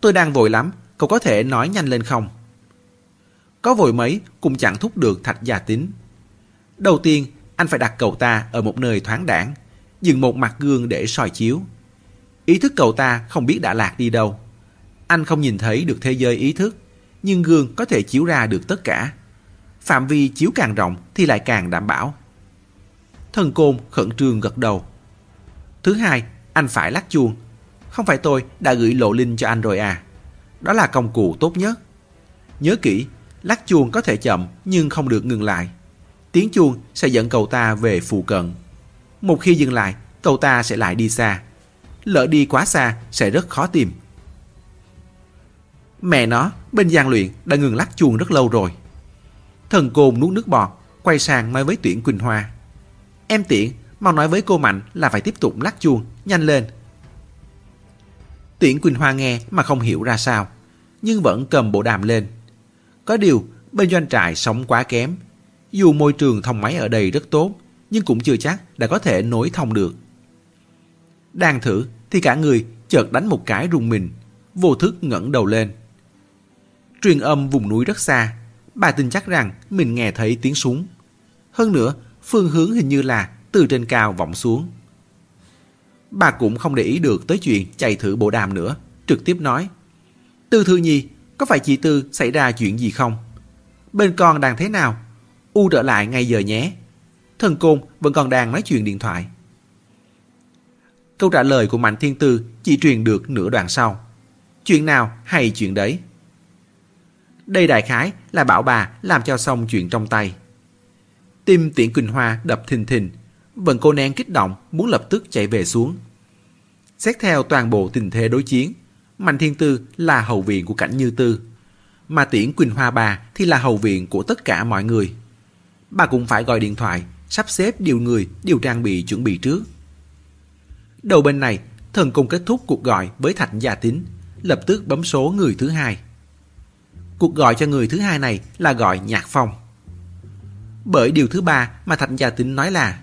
Tôi đang vội lắm, cậu có thể nói nhanh lên không? Có vội mấy cũng chẳng thúc được Thạch Gia tính. Đầu tiên, anh phải đặt cậu ta ở một nơi thoáng đảng, dừng một mặt gương để soi chiếu. Ý thức cậu ta không biết đã lạc đi đâu. Anh không nhìn thấy được thế giới ý thức, nhưng gương có thể chiếu ra được tất cả. Phạm vi chiếu càng rộng thì lại càng đảm bảo. Thần côn khẩn trương gật đầu. Thứ hai, anh phải lắc chuông. Không phải tôi đã gửi lộ linh cho anh rồi à? Đó là công cụ tốt nhất. Nhớ kỹ, lắc chuông có thể chậm nhưng không được ngừng lại. Tiếng chuông sẽ dẫn cậu ta về phụ cận. Một khi dừng lại, cậu ta sẽ lại đi xa. Lỡ đi quá xa sẽ rất khó tìm. Mẹ nó, bên gian luyện đã ngừng lắc chuông rất lâu rồi. Thần côn nuốt nước bọt, quay sang nói với Tuyển Quỳnh Hoa. Em tiện mau nói với cô Mạnh là phải tiếp tục lắc chuông, nhanh lên. Tiễn Quỳnh Hoa nghe mà không hiểu ra sao, nhưng vẫn cầm bộ đàm lên. Có điều, bên doanh trại sống quá kém. Dù môi trường thông máy ở đây rất tốt, nhưng cũng chưa chắc đã có thể nối thông được. Đang thử thì cả người chợt đánh một cái rùng mình, vô thức ngẩng đầu lên. Truyền âm vùng núi rất xa, bà tin chắc rằng mình nghe thấy tiếng súng. Hơn nữa, phương hướng hình như là từ trên cao vọng xuống. Bà cũng không để ý được tới chuyện chạy thử bộ đàm nữa, trực tiếp nói. Tư Thư Nhi, có phải chị Tư xảy ra chuyện gì không? Bên con đang thế nào? U trở lại ngay giờ nhé. Thần Côn vẫn còn đang nói chuyện điện thoại. Câu trả lời của Mạnh Thiên Tư chỉ truyền được nửa đoạn sau. Chuyện nào hay chuyện đấy? Đây đại khái là bảo bà làm cho xong chuyện trong tay. Tim tiễn Quỳnh Hoa đập thình thình, vẫn cô nén kích động muốn lập tức chạy về xuống. Xét theo toàn bộ tình thế đối chiến, Mạnh Thiên Tư là hậu viện của cảnh Như Tư, mà tiễn Quỳnh Hoa bà thì là hậu viện của tất cả mọi người. Bà cũng phải gọi điện thoại, sắp xếp điều người, điều trang bị chuẩn bị trước. Đầu bên này, thần công kết thúc cuộc gọi với Thạch Gia Tín, lập tức bấm số người thứ hai. Cuộc gọi cho người thứ hai này là gọi Nhạc Phong. Bởi điều thứ ba mà Thạch Gia Tín nói là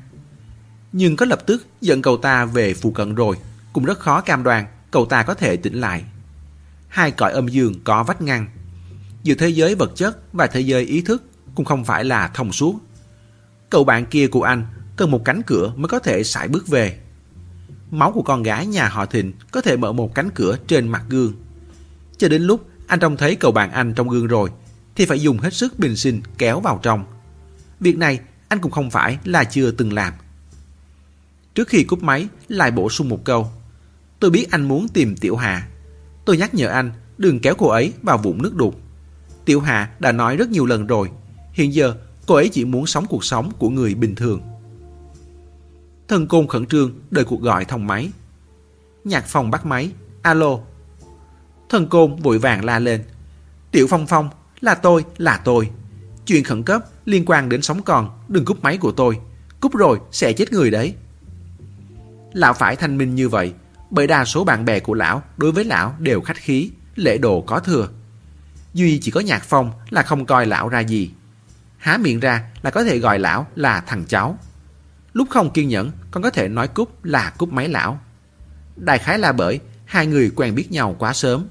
nhưng có lập tức dẫn cậu ta về phù cận rồi, cũng rất khó cam đoan cậu ta có thể tỉnh lại. Hai cõi âm dương có vách ngăn. Giữa thế giới vật chất và thế giới ý thức cũng không phải là thông suốt. Cậu bạn kia của anh cần một cánh cửa mới có thể sải bước về. Máu của con gái nhà họ Thịnh có thể mở một cánh cửa trên mặt gương. Cho đến lúc anh trông thấy cậu bạn anh trong gương rồi, thì phải dùng hết sức bình sinh kéo vào trong. Việc này anh cũng không phải là chưa từng làm. Trước khi cúp máy, lại bổ sung một câu. Tôi biết anh muốn tìm Tiểu Hà. Tôi nhắc nhở anh đừng kéo cô ấy vào vũng nước đục. Tiểu Hà đã nói rất nhiều lần rồi. Hiện giờ cô ấy chỉ muốn sống cuộc sống của người bình thường. Thần côn khẩn trương đợi cuộc gọi thông máy. Nhạc phòng bắt máy. Alo, Thần côn vội vàng la lên. Tiểu Phong Phong, là tôi, là tôi. Chuyện khẩn cấp liên quan đến sống còn, đừng cúp máy của tôi. Cúp rồi sẽ chết người đấy. Lão phải thanh minh như vậy, bởi đa số bạn bè của lão đối với lão đều khách khí, lễ độ có thừa. Duy chỉ có nhạc phong là không coi lão ra gì. Há miệng ra là có thể gọi lão là thằng cháu. Lúc không kiên nhẫn, con có thể nói cúp là cúp máy lão. Đại khái là bởi hai người quen biết nhau quá sớm.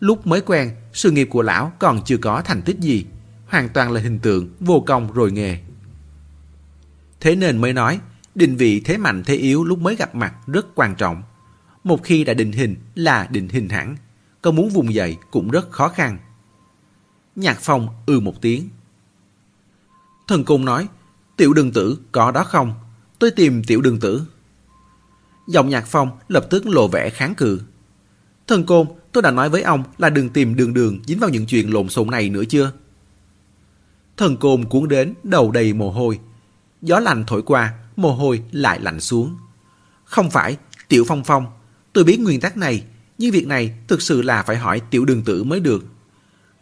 Lúc mới quen, sự nghiệp của lão còn chưa có thành tích gì, hoàn toàn là hình tượng vô công rồi nghề. Thế nên mới nói, định vị thế mạnh thế yếu lúc mới gặp mặt rất quan trọng. Một khi đã định hình là định hình hẳn, có muốn vùng dậy cũng rất khó khăn. Nhạc phong ư một tiếng. Thần cung nói, tiểu đường tử có đó không? Tôi tìm tiểu đường tử. Giọng nhạc phong lập tức lộ vẻ kháng cự. Thần côn, tôi đã nói với ông là đừng tìm đường đường dính vào những chuyện lộn xộn này nữa chưa? Thần côn cuốn đến, đầu đầy mồ hôi. Gió lạnh thổi qua, mồ hôi lại lạnh xuống. Không phải, tiểu phong phong, tôi biết nguyên tắc này, nhưng việc này thực sự là phải hỏi tiểu đường tử mới được.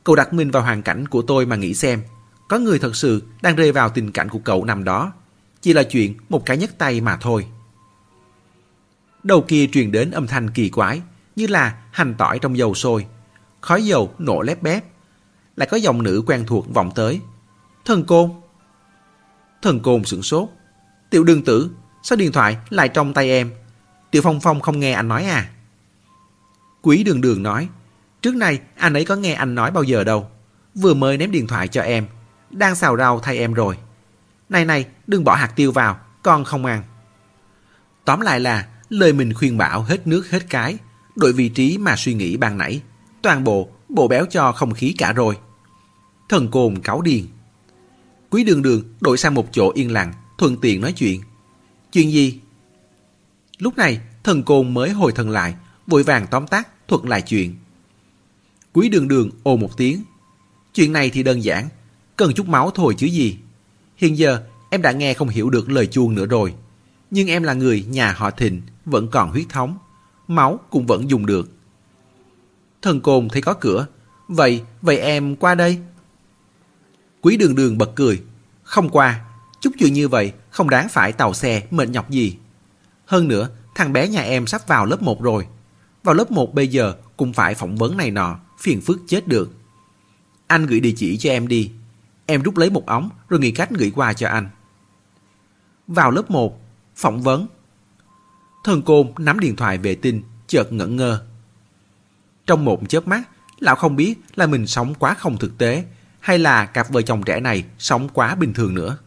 Cậu đặt mình vào hoàn cảnh của tôi mà nghĩ xem, có người thật sự đang rơi vào tình cảnh của cậu nằm đó. Chỉ là chuyện một cái nhấc tay mà thôi. Đầu kia truyền đến âm thanh kỳ quái, như là hành tỏi trong dầu sôi. Khói dầu nổ lép bép. Lại có giọng nữ quen thuộc vọng tới. Thần côn. Thần côn sửng sốt. Tiểu đương tử, sao điện thoại lại trong tay em? Tiểu Phong Phong không nghe anh nói à? Quý đường đường nói, trước nay anh ấy có nghe anh nói bao giờ đâu. Vừa mới ném điện thoại cho em, đang xào rau thay em rồi. Này này, đừng bỏ hạt tiêu vào, con không ăn. Tóm lại là lời mình khuyên bảo hết nước hết cái, đổi vị trí mà suy nghĩ ban nãy. Toàn bộ bộ béo cho không khí cả rồi. Thần cồn cáo điền. Quý đường đường đổi sang một chỗ yên lặng, thuận tiện nói chuyện. Chuyện gì? Lúc này, thần côn mới hồi thần lại, vội vàng tóm tắt thuật lại chuyện. Quý đường đường ồ một tiếng. Chuyện này thì đơn giản, cần chút máu thôi chứ gì. Hiện giờ em đã nghe không hiểu được lời chuông nữa rồi. Nhưng em là người nhà họ thịnh, vẫn còn huyết thống. Máu cũng vẫn dùng được. Thần côn thấy có cửa. Vậy, vậy em qua đây. Quý đường đường bật cười. Không qua, chút chuyện như vậy không đáng phải tàu xe mệt nhọc gì. Hơn nữa, thằng bé nhà em sắp vào lớp 1 rồi. Vào lớp 1 bây giờ cũng phải phỏng vấn này nọ, phiền phức chết được. Anh gửi địa chỉ cho em đi. Em rút lấy một ống rồi nghĩ cách gửi qua cho anh. Vào lớp 1, phỏng vấn. Thần côn nắm điện thoại vệ tinh, chợt ngẩn ngơ. Trong một chớp mắt, lão không biết là mình sống quá không thực tế hay là cặp vợ chồng trẻ này sống quá bình thường nữa.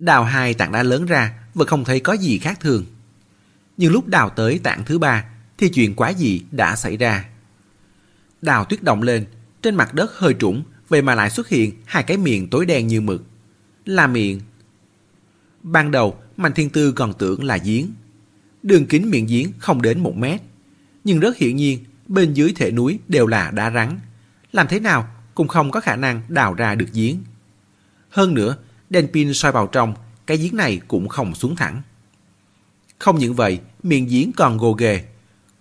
Đào hai tảng đá lớn ra vẫn không thấy có gì khác thường. Nhưng lúc đào tới tảng thứ ba thì chuyện quá gì đã xảy ra. Đào tuyết động lên, trên mặt đất hơi trũng, vậy mà lại xuất hiện hai cái miệng tối đen như mực. Là miệng. Ban đầu, Mạnh Thiên Tư còn tưởng là giếng. Đường kính miệng giếng không đến một mét. Nhưng rất hiển nhiên, bên dưới thể núi đều là đá rắn. Làm thế nào cũng không có khả năng đào ra được giếng. Hơn nữa, đèn pin soi vào trong, cái giếng này cũng không xuống thẳng. Không những vậy, miệng giếng còn gồ ghề.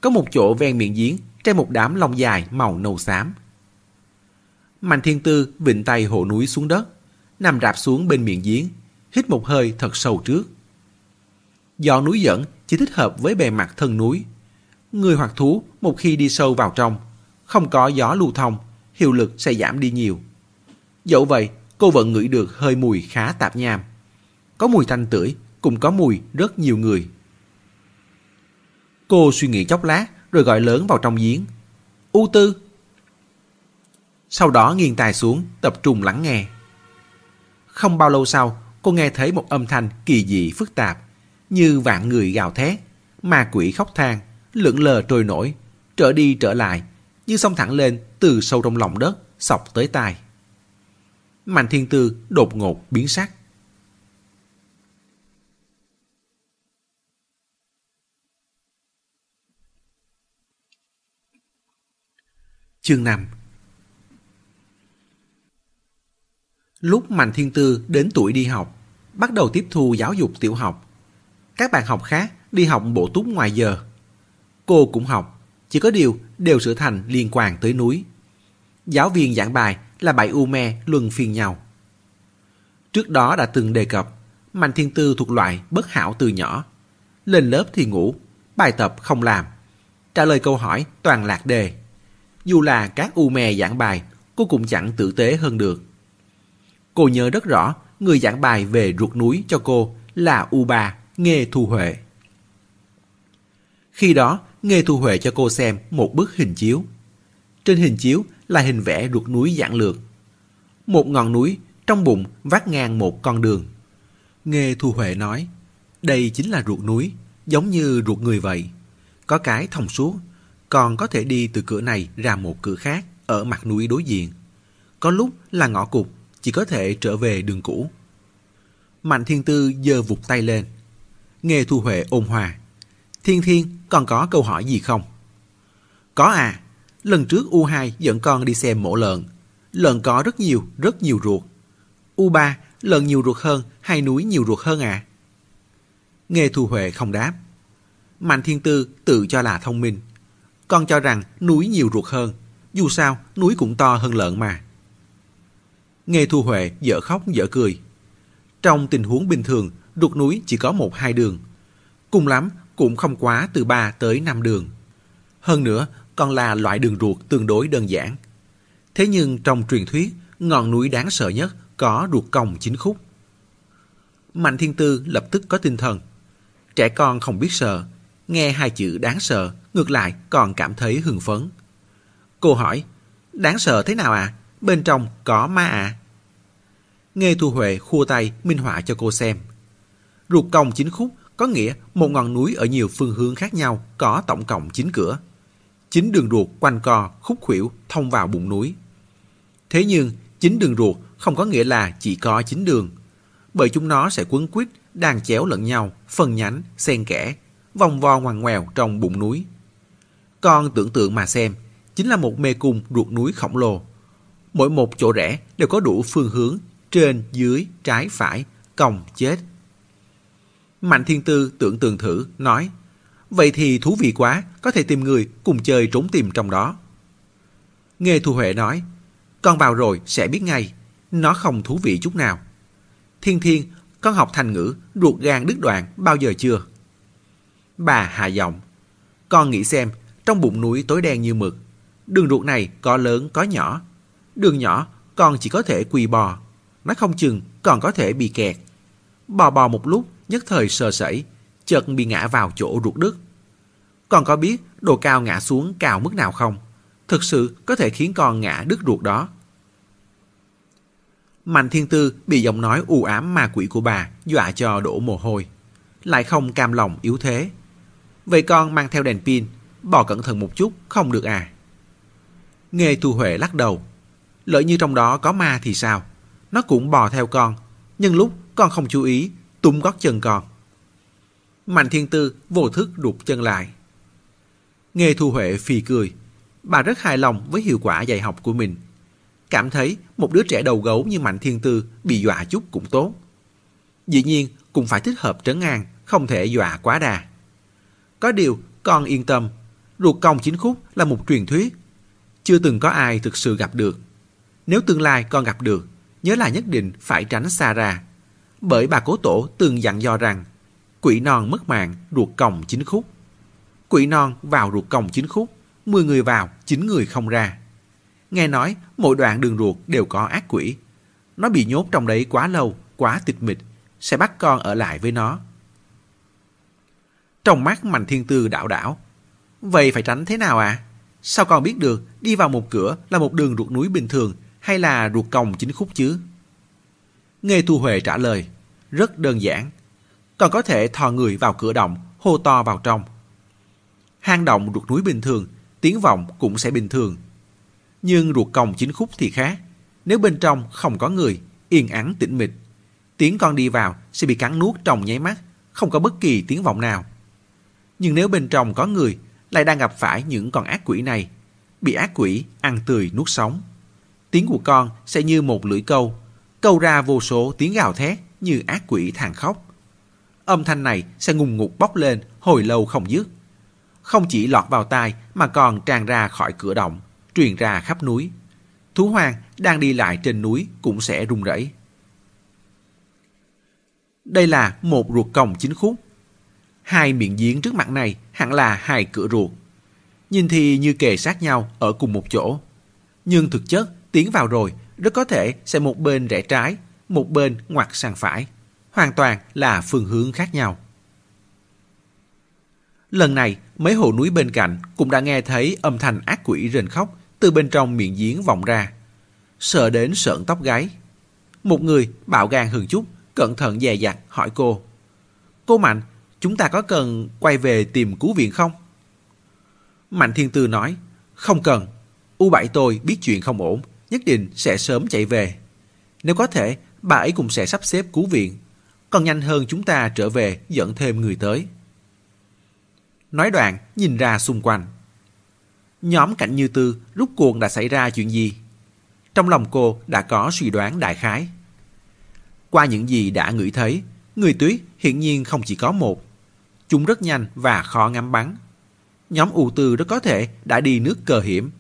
Có một chỗ ven miệng giếng trên một đám lông dài màu nâu xám. Mạnh thiên tư vịnh tay hộ núi xuống đất, nằm rạp xuống bên miệng giếng, hít một hơi thật sâu trước. Do núi dẫn chỉ thích hợp với bề mặt thân núi. Người hoặc thú một khi đi sâu vào trong, không có gió lưu thông, hiệu lực sẽ giảm đi nhiều. Dẫu vậy, cô vẫn ngửi được hơi mùi khá tạp nham. Có mùi thanh tưởi, cũng có mùi rất nhiều người. Cô suy nghĩ chốc lát rồi gọi lớn vào trong giếng. U tư! Sau đó nghiêng tai xuống, tập trung lắng nghe. Không bao lâu sau, cô nghe thấy một âm thanh kỳ dị phức tạp, như vạn người gào thét, ma quỷ khóc than, lượn lờ trôi nổi, trở đi trở lại, như sông thẳng lên từ sâu trong lòng đất, sọc tới tai. Mạnh Thiên Tư đột ngột biến sắc. Chương 5 Lúc Mạnh Thiên Tư đến tuổi đi học, bắt đầu tiếp thu giáo dục tiểu học. Các bạn học khác đi học bổ túc ngoài giờ. Cô cũng học, chỉ có điều đều sửa thành liên quan tới núi. Giáo viên giảng bài là bảy u me luân phiên nhau. Trước đó đã từng đề cập, Mạnh Thiên Tư thuộc loại bất hảo từ nhỏ. Lên lớp thì ngủ, bài tập không làm. Trả lời câu hỏi toàn lạc đề. Dù là các u me giảng bài, cô cũng chẳng tử tế hơn được. Cô nhớ rất rõ người giảng bài về ruột núi cho cô là U Ba Nghê Thu Huệ. Khi đó, Nghê Thu Huệ cho cô xem một bức hình chiếu. Trên hình chiếu là hình vẽ ruột núi dạng lược. Một ngọn núi, trong bụng vắt ngang một con đường. Nghe Thu Huệ nói, đây chính là ruột núi, giống như ruột người vậy. Có cái thông suốt, còn có thể đi từ cửa này ra một cửa khác ở mặt núi đối diện. Có lúc là ngõ cụt, chỉ có thể trở về đường cũ. Mạnh Thiên Tư giơ vụt tay lên. Nghe Thu Huệ ôn hòa. Thiên Thiên, còn có câu hỏi gì không? Có à, lần trước U2 dẫn con đi xem mổ lợn. Lợn có rất nhiều, rất nhiều ruột. U3, lợn nhiều ruột hơn hay núi nhiều ruột hơn à? Nghe Thu Huệ không đáp. Mạnh Thiên Tư tự cho là thông minh. Con cho rằng núi nhiều ruột hơn. Dù sao, núi cũng to hơn lợn mà. Nghe Thu Huệ dở khóc dở cười. Trong tình huống bình thường, ruột núi chỉ có một hai đường. Cùng lắm cũng không quá từ 3 tới 5 đường. Hơn nữa, còn là loại đường ruột tương đối đơn giản. Thế nhưng trong truyền thuyết, ngọn núi đáng sợ nhất có ruột cong chính khúc. Mạnh Thiên Tư lập tức có tinh thần. Trẻ con không biết sợ, nghe hai chữ đáng sợ, ngược lại còn cảm thấy hưng phấn. Cô hỏi, đáng sợ thế nào à? Bên trong có ma à? Nghe Thu Huệ khua tay minh họa cho cô xem. Ruột cong chính khúc có nghĩa một ngọn núi ở nhiều phương hướng khác nhau có tổng cộng 9 cửa. Chín đường ruột quanh co, khúc khuỷu thông vào bụng núi. Thế nhưng, chín đường ruột không có nghĩa là chỉ có chín đường. Bởi chúng nó sẽ quấn quýt, đàn chéo lẫn nhau, phân nhánh, xen kẽ, vòng vo ngoằn ngoèo trong bụng núi. Con tưởng tượng mà xem, chính là một mê cung ruột núi khổng lồ. Mỗi một chỗ rẽ đều có đủ phương hướng, trên, dưới, trái, phải, còng, chết. Mạnh Thiên Tư tưởng tượng thử, nói, vậy thì thú vị quá, có thể tìm người cùng chơi trốn tìm trong đó. Nghe Thu Huệ nói, con vào rồi sẽ biết ngay, nó không thú vị chút nào. Thiên Thiên, con học thành ngữ ruột gan đứt đoạn bao giờ chưa? Bà hạ giọng, con nghĩ xem, trong bụng núi tối đen như mực, đường ruột này có lớn có nhỏ. Đường nhỏ con chỉ có thể quỳ bò, nó không chừng còn có thể bị kẹt. Bò bò một lúc, nhất thời sờ sẩy, chợt bị ngã vào chỗ ruột đứt. Con có biết độ cao ngã xuống cao mức nào không? Thực sự có thể khiến con ngã đứt ruột đó. Mạnh Thiên Tư bị giọng nói u ám ma quỷ của bà dọa cho đổ mồ hôi. Lại không cam lòng yếu thế. Vậy con mang theo đèn pin, bò cẩn thận một chút, không được à? Nghe Thu Huệ lắc đầu. Lỡ như trong đó có ma thì sao? Nó cũng bò theo con. Nhưng lúc con không chú ý, túm gót chân con. Mạnh Thiên Tư vô thức đục chân lại. Nghe Thu Huệ phì cười. Bà rất hài lòng với hiệu quả dạy học của mình. Cảm thấy một đứa trẻ đầu gấu như Mạnh Thiên Tư bị dọa chút cũng tốt. Dĩ nhiên cũng phải thích hợp trấn an, không thể dọa quá đà. Có điều, con yên tâm, ruột cong chính khúc là một truyền thuyết. Chưa từng có ai thực sự gặp được. Nếu tương lai con gặp được, nhớ là nhất định phải tránh xa ra. Bởi bà cố tổ từng dặn dò rằng, quỷ non mất mạng, ruột còng chính khúc. Quỷ non vào ruột còng chính khúc, 10 người vào, 9 người không ra. Nghe nói mỗi đoạn đường ruột đều có ác quỷ. Nó bị nhốt trong đấy quá lâu, quá tịch mịch, sẽ bắt con ở lại với nó. Trong mắt Mạnh Thiên Tư đảo đảo. Vậy phải tránh thế nào à? Sao con biết được đi vào một cửa là một đường ruột núi bình thường hay là ruột còng chính khúc chứ? Nghe Thu Huệ trả lời, rất đơn giản. Còn có thể thò người vào cửa động, hô to vào trong. Hang động ruột núi bình thường, tiếng vọng cũng sẽ bình thường. Nhưng ruột còng chính khúc thì khác. Nếu bên trong không có người, yên ắng tĩnh mịch, tiếng con đi vào sẽ bị cắn nuốt trong nháy mắt, không có bất kỳ tiếng vọng nào. Nhưng nếu bên trong có người, lại đang gặp phải những con ác quỷ này, bị ác quỷ ăn tươi nuốt sống. Tiếng của con sẽ như một lưỡi câu, câu ra vô số tiếng gào thét như ác quỷ thàn khóc. Âm thanh này sẽ ngùng ngục bốc lên hồi lâu không dứt. Không chỉ lọt vào tai mà còn tràn ra khỏi cửa động, truyền ra khắp núi. Thú hoang đang đi lại trên núi cũng sẽ rung rẩy. Đây là một ruột còng chính khúc. Hai miệng giếng trước mặt này hẳn là hai cửa ruột. Nhìn thì như kề sát nhau ở cùng một chỗ. Nhưng thực chất tiến vào rồi, rất có thể sẽ một bên rẽ trái, một bên ngoặt sang phải. Hoàn toàn là phương hướng khác nhau. Lần này, mấy hồ núi bên cạnh cũng đã nghe thấy âm thanh ác quỷ rền khóc từ bên trong miệng giếng vọng ra. Sợ đến sợn tóc gáy. Một người bạo gan hơn chút, cẩn thận dè dặt hỏi cô. Cô Mạnh, chúng ta có cần quay về tìm cứu viện không? Mạnh Thiên Tư nói, không cần. U7 tôi biết chuyện không ổn, nhất định sẽ sớm chạy về. Nếu có thể, bà ấy cũng sẽ sắp xếp cứu viện. Còn nhanh hơn chúng ta trở về dẫn thêm người tới. Nói đoạn, nhìn ra xung quanh. Nhóm Cảnh Như Tư rút cuộc đã xảy ra chuyện gì? Trong lòng cô đã có suy đoán đại khái. Qua những gì đã ngửi thấy, người tuyết hiển nhiên không chỉ có một. Chúng rất nhanh và khó ngắm bắn. Nhóm ưu Tư rất có thể đã đi nước cờ hiểm,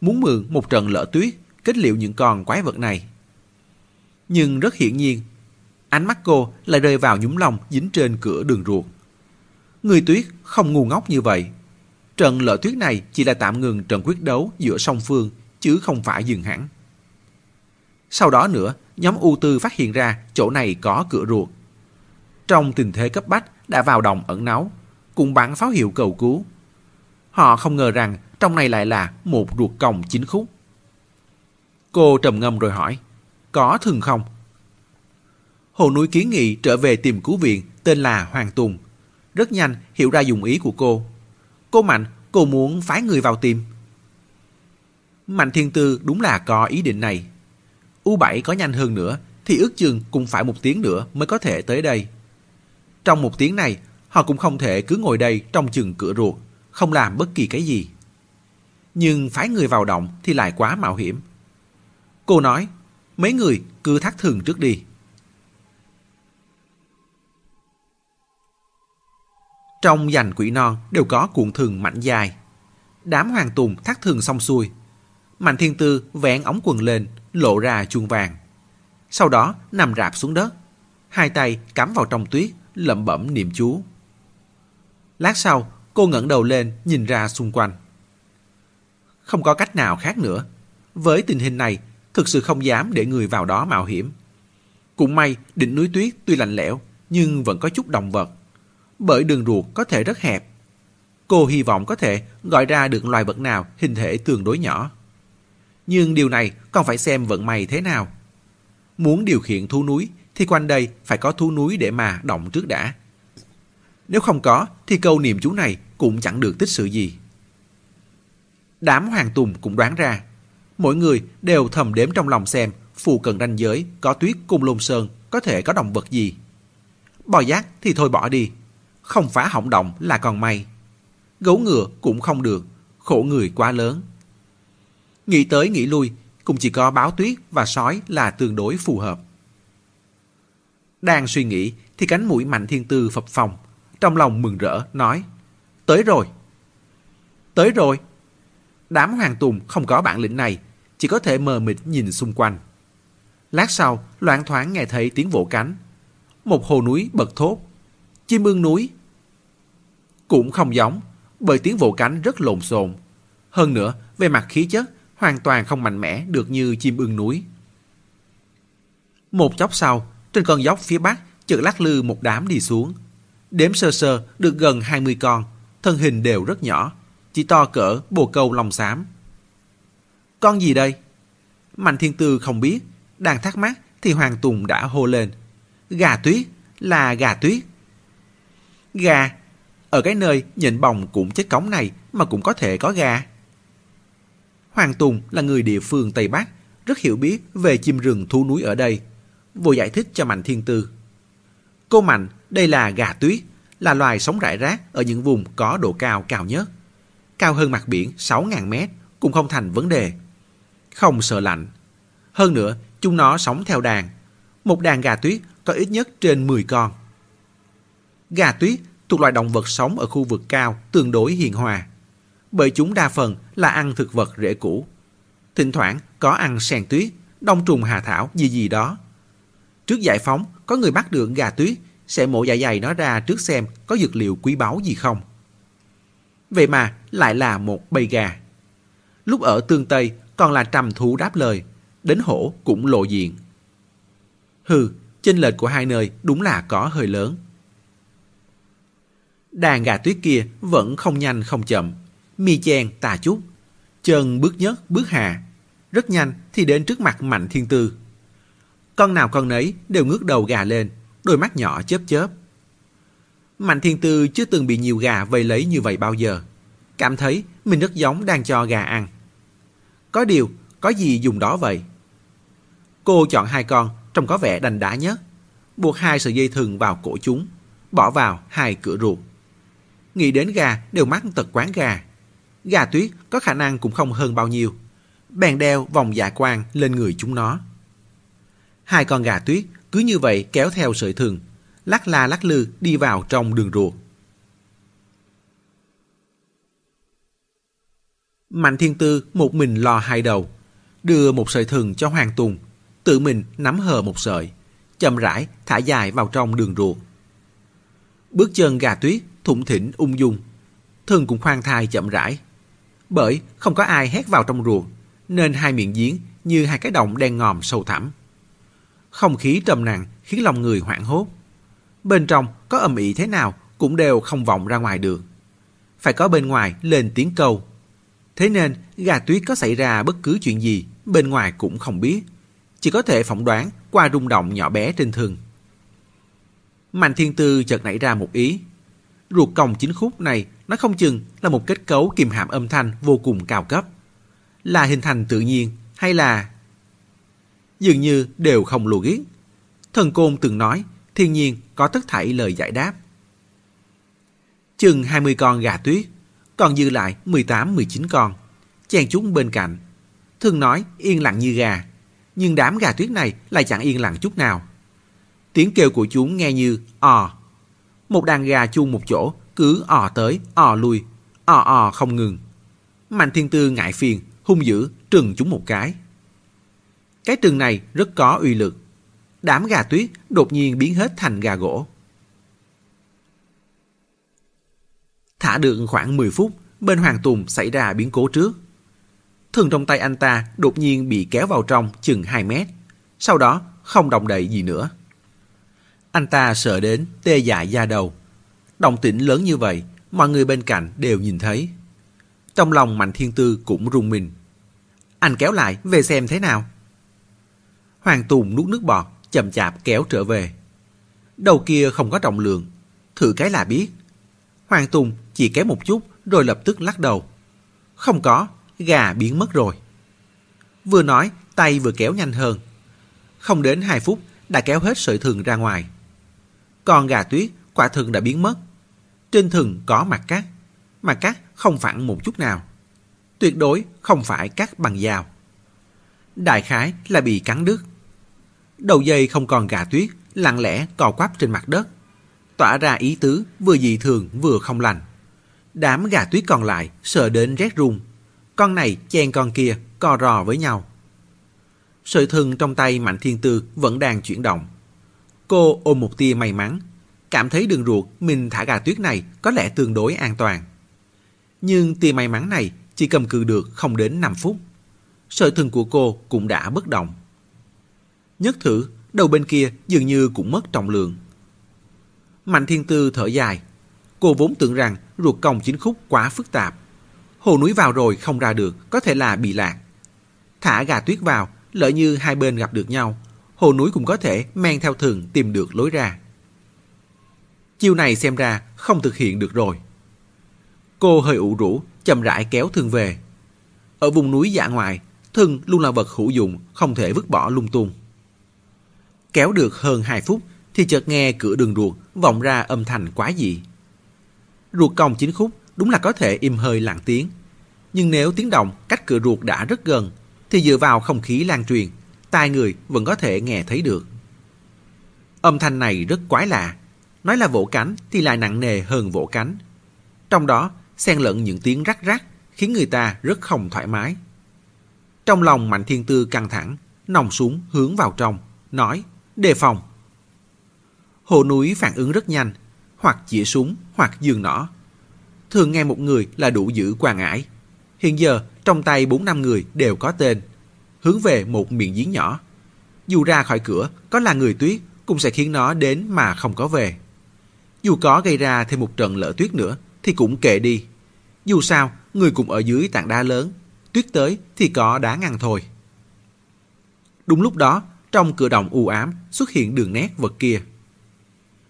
muốn mượn một trận lỡ tuyết kết liễu những con quái vật này. Nhưng rất hiển nhiên, ánh mắt cô lại rơi vào nhúng lòng dính trên cửa đường ruột. Người tuyết không ngu ngốc như vậy. Trận lỡ tuyết này chỉ là tạm ngừng trận quyết đấu giữa song phương, chứ không phải dừng hẳn. Sau đó nữa, nhóm U Tư phát hiện ra chỗ này có cửa ruột. Trong tình thế cấp bách đã vào đồng ẩn náu, cùng bắn pháo hiệu cầu cứu. Họ không ngờ rằng trong này lại là một ruột còng chính khúc. Cô trầm ngâm rồi hỏi, có thường không? Hồ núi kiến nghị trở về tìm cứu viện tên là Hoàng Tùng. Rất nhanh hiểu ra dùng ý của cô. Cô Mạnh, cô muốn phái người vào tìm. Mạnh Thiên Tư đúng là có ý định này. U7 có nhanh hơn nữa thì ước chừng cũng phải một tiếng nữa mới có thể tới đây. Trong một tiếng này, họ cũng không thể cứ ngồi đây trong chừng cửa ruột, không làm bất kỳ cái gì. Nhưng phái người vào động thì lại quá mạo hiểm. Cô nói, mấy người cứ thắt thường trước đi. Trong dành quỷ non đều có cuộn thường mảnh dài. Đám hoàng tùng thắt thường xong xuôi. Mạnh thiên tư vén ống quần lên, lộ ra chuông vàng. Sau đó nằm rạp xuống đất. Hai tay cắm vào trong tuyết, lẩm bẩm niệm chú. Lát sau, cô ngẩng đầu lên nhìn ra xung quanh. Không có cách nào khác nữa. Với tình hình này, thực sự không dám để người vào đó mạo hiểm. Cũng may đỉnh núi tuyết tuy lạnh lẽo nhưng vẫn có chút động vật. Bởi đường ruột có thể rất hẹp. Cô hy vọng có thể gọi ra được loài vật nào hình thể tương đối nhỏ. Nhưng điều này còn phải xem vận may thế nào. Muốn điều khiển thú núi thì quanh đây phải có thú núi để mà động trước đã. Nếu không có thì câu niệm chú này cũng chẳng được tích sự gì. Đám hoàng tùng cũng đoán ra mỗi người đều thầm đếm trong lòng xem phù cần ranh giới có tuyết cung lôn sơn có thể có động vật gì. Bò giác thì thôi bỏ đi, không phá hỏng động là còn may. Gấu ngựa cũng không được, khổ người quá lớn. Nghĩ tới nghĩ lui, cũng chỉ có báo tuyết và sói là tương đối phù hợp. Đang suy nghĩ thì cánh mũi mạnh thiên tư phập phòng, trong lòng mừng rỡ nói, tới rồi. Tới rồi. Đám hoàng tùng không có bản lĩnh này, chỉ có thể mờ mịt nhìn xung quanh. Lát sau, loạn thoáng nghe thấy tiếng vỗ cánh. Một hồ núi bật thốt. Chim ưng núi. Cũng không giống, bởi tiếng vỗ cánh rất lộn xộn. Hơn nữa, về mặt khí chất, hoàn toàn không mạnh mẽ được như chim ưng núi. Một chốc sau, trên con dốc phía bắc, chợt lắc lư một đám đi xuống. Đếm sơ sơ được gần 20 con, thân hình đều rất nhỏ, chỉ to cỡ bồ câu lòng xám. Con gì đây? Mạnh Thiên Tư không biết, đang thắc mắc thì Hoàng Tùng đã hô lên. Gà tuyết, là gà tuyết. Gà, ở cái nơi nhện bồng cũng chết cống này mà cũng có thể có gà. Hoàng Tùng là người địa phương Tây Bắc, rất hiểu biết về chim rừng thú núi ở đây. Vô giải thích cho Mạnh Thiên Tư. Cô Mạnh, đây là gà tuyết, là loài sống rải rác ở những vùng có độ cao cao nhất. Cao hơn mặt biển 6.000 mét cũng không thành vấn đề không sợ lạnh. Hơn nữa, chúng nó sống theo đàn. Một đàn gà tuyết có ít nhất trên 10 con. Gà tuyết thuộc loài động vật sống ở khu vực cao tương đối hiền hòa. Bởi chúng đa phần là ăn thực vật rễ củ. Thỉnh thoảng có ăn sen tuyết, đông trùng hà thảo gì gì đó. Trước giải phóng, có người bắt được gà tuyết sẽ mổ dạ dày nó ra trước xem có dược liệu quý báu gì không. Vậy mà lại là một bầy gà. Lúc ở tương Tây còn là trầm thú đáp lời, đến hổ cũng lộ diện. Hừ, chênh lệch của hai nơi đúng là có hơi lớn. Đàn gà tuyết kia vẫn không nhanh không chậm, mi chen tà chút, chân bước nhất bước hạ, rất nhanh thì đến trước mặt Mạnh Thiên Tư. Con nào con nấy đều ngước đầu gà lên, đôi mắt nhỏ chớp chớp. Mạnh Thiên Tư chưa từng bị nhiều gà vây lấy như vậy bao giờ. Cảm thấy mình rất giống đang cho gà ăn. Có điều, có gì dùng đó vậy? Cô chọn hai con trông có vẻ đành đá nhất. Buộc hai sợi dây thừng vào cổ chúng, bỏ vào hai cửa ruột. Nghĩ đến gà đều mắc tật quán gà. Gà tuyết có khả năng cũng không hơn bao nhiêu. Bèn đeo vòng dạ quang lên người chúng nó. Hai con gà tuyết cứ như vậy kéo theo sợi thừng, lắc la lắc lư đi vào trong đường ruột. Mạnh Thiên Tư một mình lo hai đầu, đưa một sợi thừng cho Hoàng Tùng, tự mình nắm hờ một sợi, chậm rãi thả dài vào trong đường ruột. Bước chân gà tuyết thủng thỉnh ung dung, Thân cũng khoan thai chậm rãi. Bởi không có ai hét vào trong ruộng nên hai miệng giếng như hai cái động đen ngòm sâu thẳm. Không khí trầm nặng khiến lòng người hoảng hốt. Bên trong có ầm ĩ thế nào cũng đều không vọng ra ngoài được. Phải có bên ngoài lên tiếng câu. Thế nên gà tuyết có xảy ra bất cứ chuyện gì bên ngoài cũng không biết. Chỉ có thể phỏng đoán qua rung động nhỏ bé trên thường. Mạnh thiên tư chợt nảy ra một ý. Ruột còng chính khúc này nó không chừng là một kết cấu kìm hãm âm thanh vô cùng cao cấp. Là hình thành tự nhiên hay là... Dường như đều không logic. Thần Côn từng nói thiên nhiên có tất thảy lời giải đáp. Chừng 20 con gà tuyết, còn dư lại 18-19 con, chèn chúng bên cạnh. Thường nói yên lặng như gà, nhưng đám gà tuyết này lại chẳng yên lặng chút nào. Tiếng kêu của chúng nghe như ò. Một đàn gà chung một chỗ, cứ ò tới, ò lui, ò ò không ngừng. Mạnh thiên tư ngại phiền, hung dữ, trừng chúng một cái. Cái trừng này rất có uy lực. Đám gà tuyết đột nhiên biến hết thành gà gỗ. Thả được khoảng 10 phút, bên Hoàng Tùng xảy ra biến cố trước. Thường trong tay anh ta đột nhiên bị kéo vào trong chừng 2 mét. Sau đó không động đậy gì nữa. Anh ta sợ đến tê dại da đầu. Động tĩnh lớn như vậy, mọi người bên cạnh đều nhìn thấy. Trong lòng Mạnh Thiên Tư cũng rung mình. Anh kéo lại về xem thế nào. Hoàng Tùng nuốt nước bọt, chậm chạp kéo trở về. Đầu kia không có trọng lượng, thử cái là biết. Hoàng Tùng chỉ kéo một chút rồi lập tức lắc đầu. Không có, gà biến mất rồi. Vừa nói, tay vừa kéo nhanh hơn. Không đến 2 phút đã kéo hết sợi thừng ra ngoài. Còn gà tuyết, quả thường đã biến mất. Trên thừng có mặt cắt, mặt cắt không phản một chút nào. Tuyệt đối không phải cắt bằng dao. Đại khái là bị cắn đứt. Đầu dây không còn gà tuyết, lặng lẽ cò quắp trên mặt đất. Tỏa ra ý tứ vừa dị thường vừa không lành. Đám gà tuyết còn lại sợ đến rét run. Con này chen con kia, co rò với nhau. Sợi thừng trong tay Mạnh Thiên Tư vẫn đang chuyển động. Cô ôm một tia may mắn, cảm thấy đường ruột mình thả gà tuyết này có lẽ tương đối an toàn. Nhưng tia may mắn này chỉ cầm cự được không đến 5 phút. Sợi thừng của cô cũng đã bất động. Nhất thử, đầu bên kia dường như cũng mất trọng lượng. Mạnh Thiên Tư thở dài. Cô vốn tưởng rằng ruột còng chính khúc quá phức tạp. Hồ núi vào rồi không ra được, có thể là bị lạc. Thả gà tuyết vào, lỡ như hai bên gặp được nhau, hồ núi cũng có thể men theo thường tìm được lối ra. Chiêu này xem ra không thực hiện được rồi. Cô hơi ủ rũ, chậm rãi kéo thương về. Ở vùng núi dạ ngoại, thương luôn là vật hữu dụng, không thể vứt bỏ lung tung. Kéo được hơn 2 phút thì chợt nghe cửa đường ruột vọng ra âm thanh quá dị. Ruột cong chính khúc đúng là có thể im hơi lặng tiếng. Nhưng nếu tiếng động cách cửa ruột đã rất gần thì dựa vào không khí lan truyền, tai người vẫn có thể nghe thấy được. Âm thanh này rất quái lạ. Nói là vỗ cánh thì lại nặng nề hơn vỗ cánh. Trong đó xen lẫn những tiếng rắc rắc khiến người ta rất không thoải mái. Trong lòng Mạnh Thiên Tư căng thẳng, nòng súng hướng vào trong, nói, đề phòng. Hồ núi phản ứng rất nhanh, hoặc chĩa súng, hoặc dường nỏ. Thường nghe một người là đủ giữ quan ải. Hiện giờ, trong tay bốn năm người đều có tên hướng về một miệng giếng nhỏ. Dù ra khỏi cửa có là người tuyết cũng sẽ khiến nó đến mà không có về. Dù có gây ra thêm một trận lỡ tuyết nữa thì cũng kệ đi. Dù sao, người cũng ở dưới tảng đá lớn, tuyết tới thì có đá ngăn thôi. Đúng lúc đó, trong cửa động u ám xuất hiện đường nét vật kia.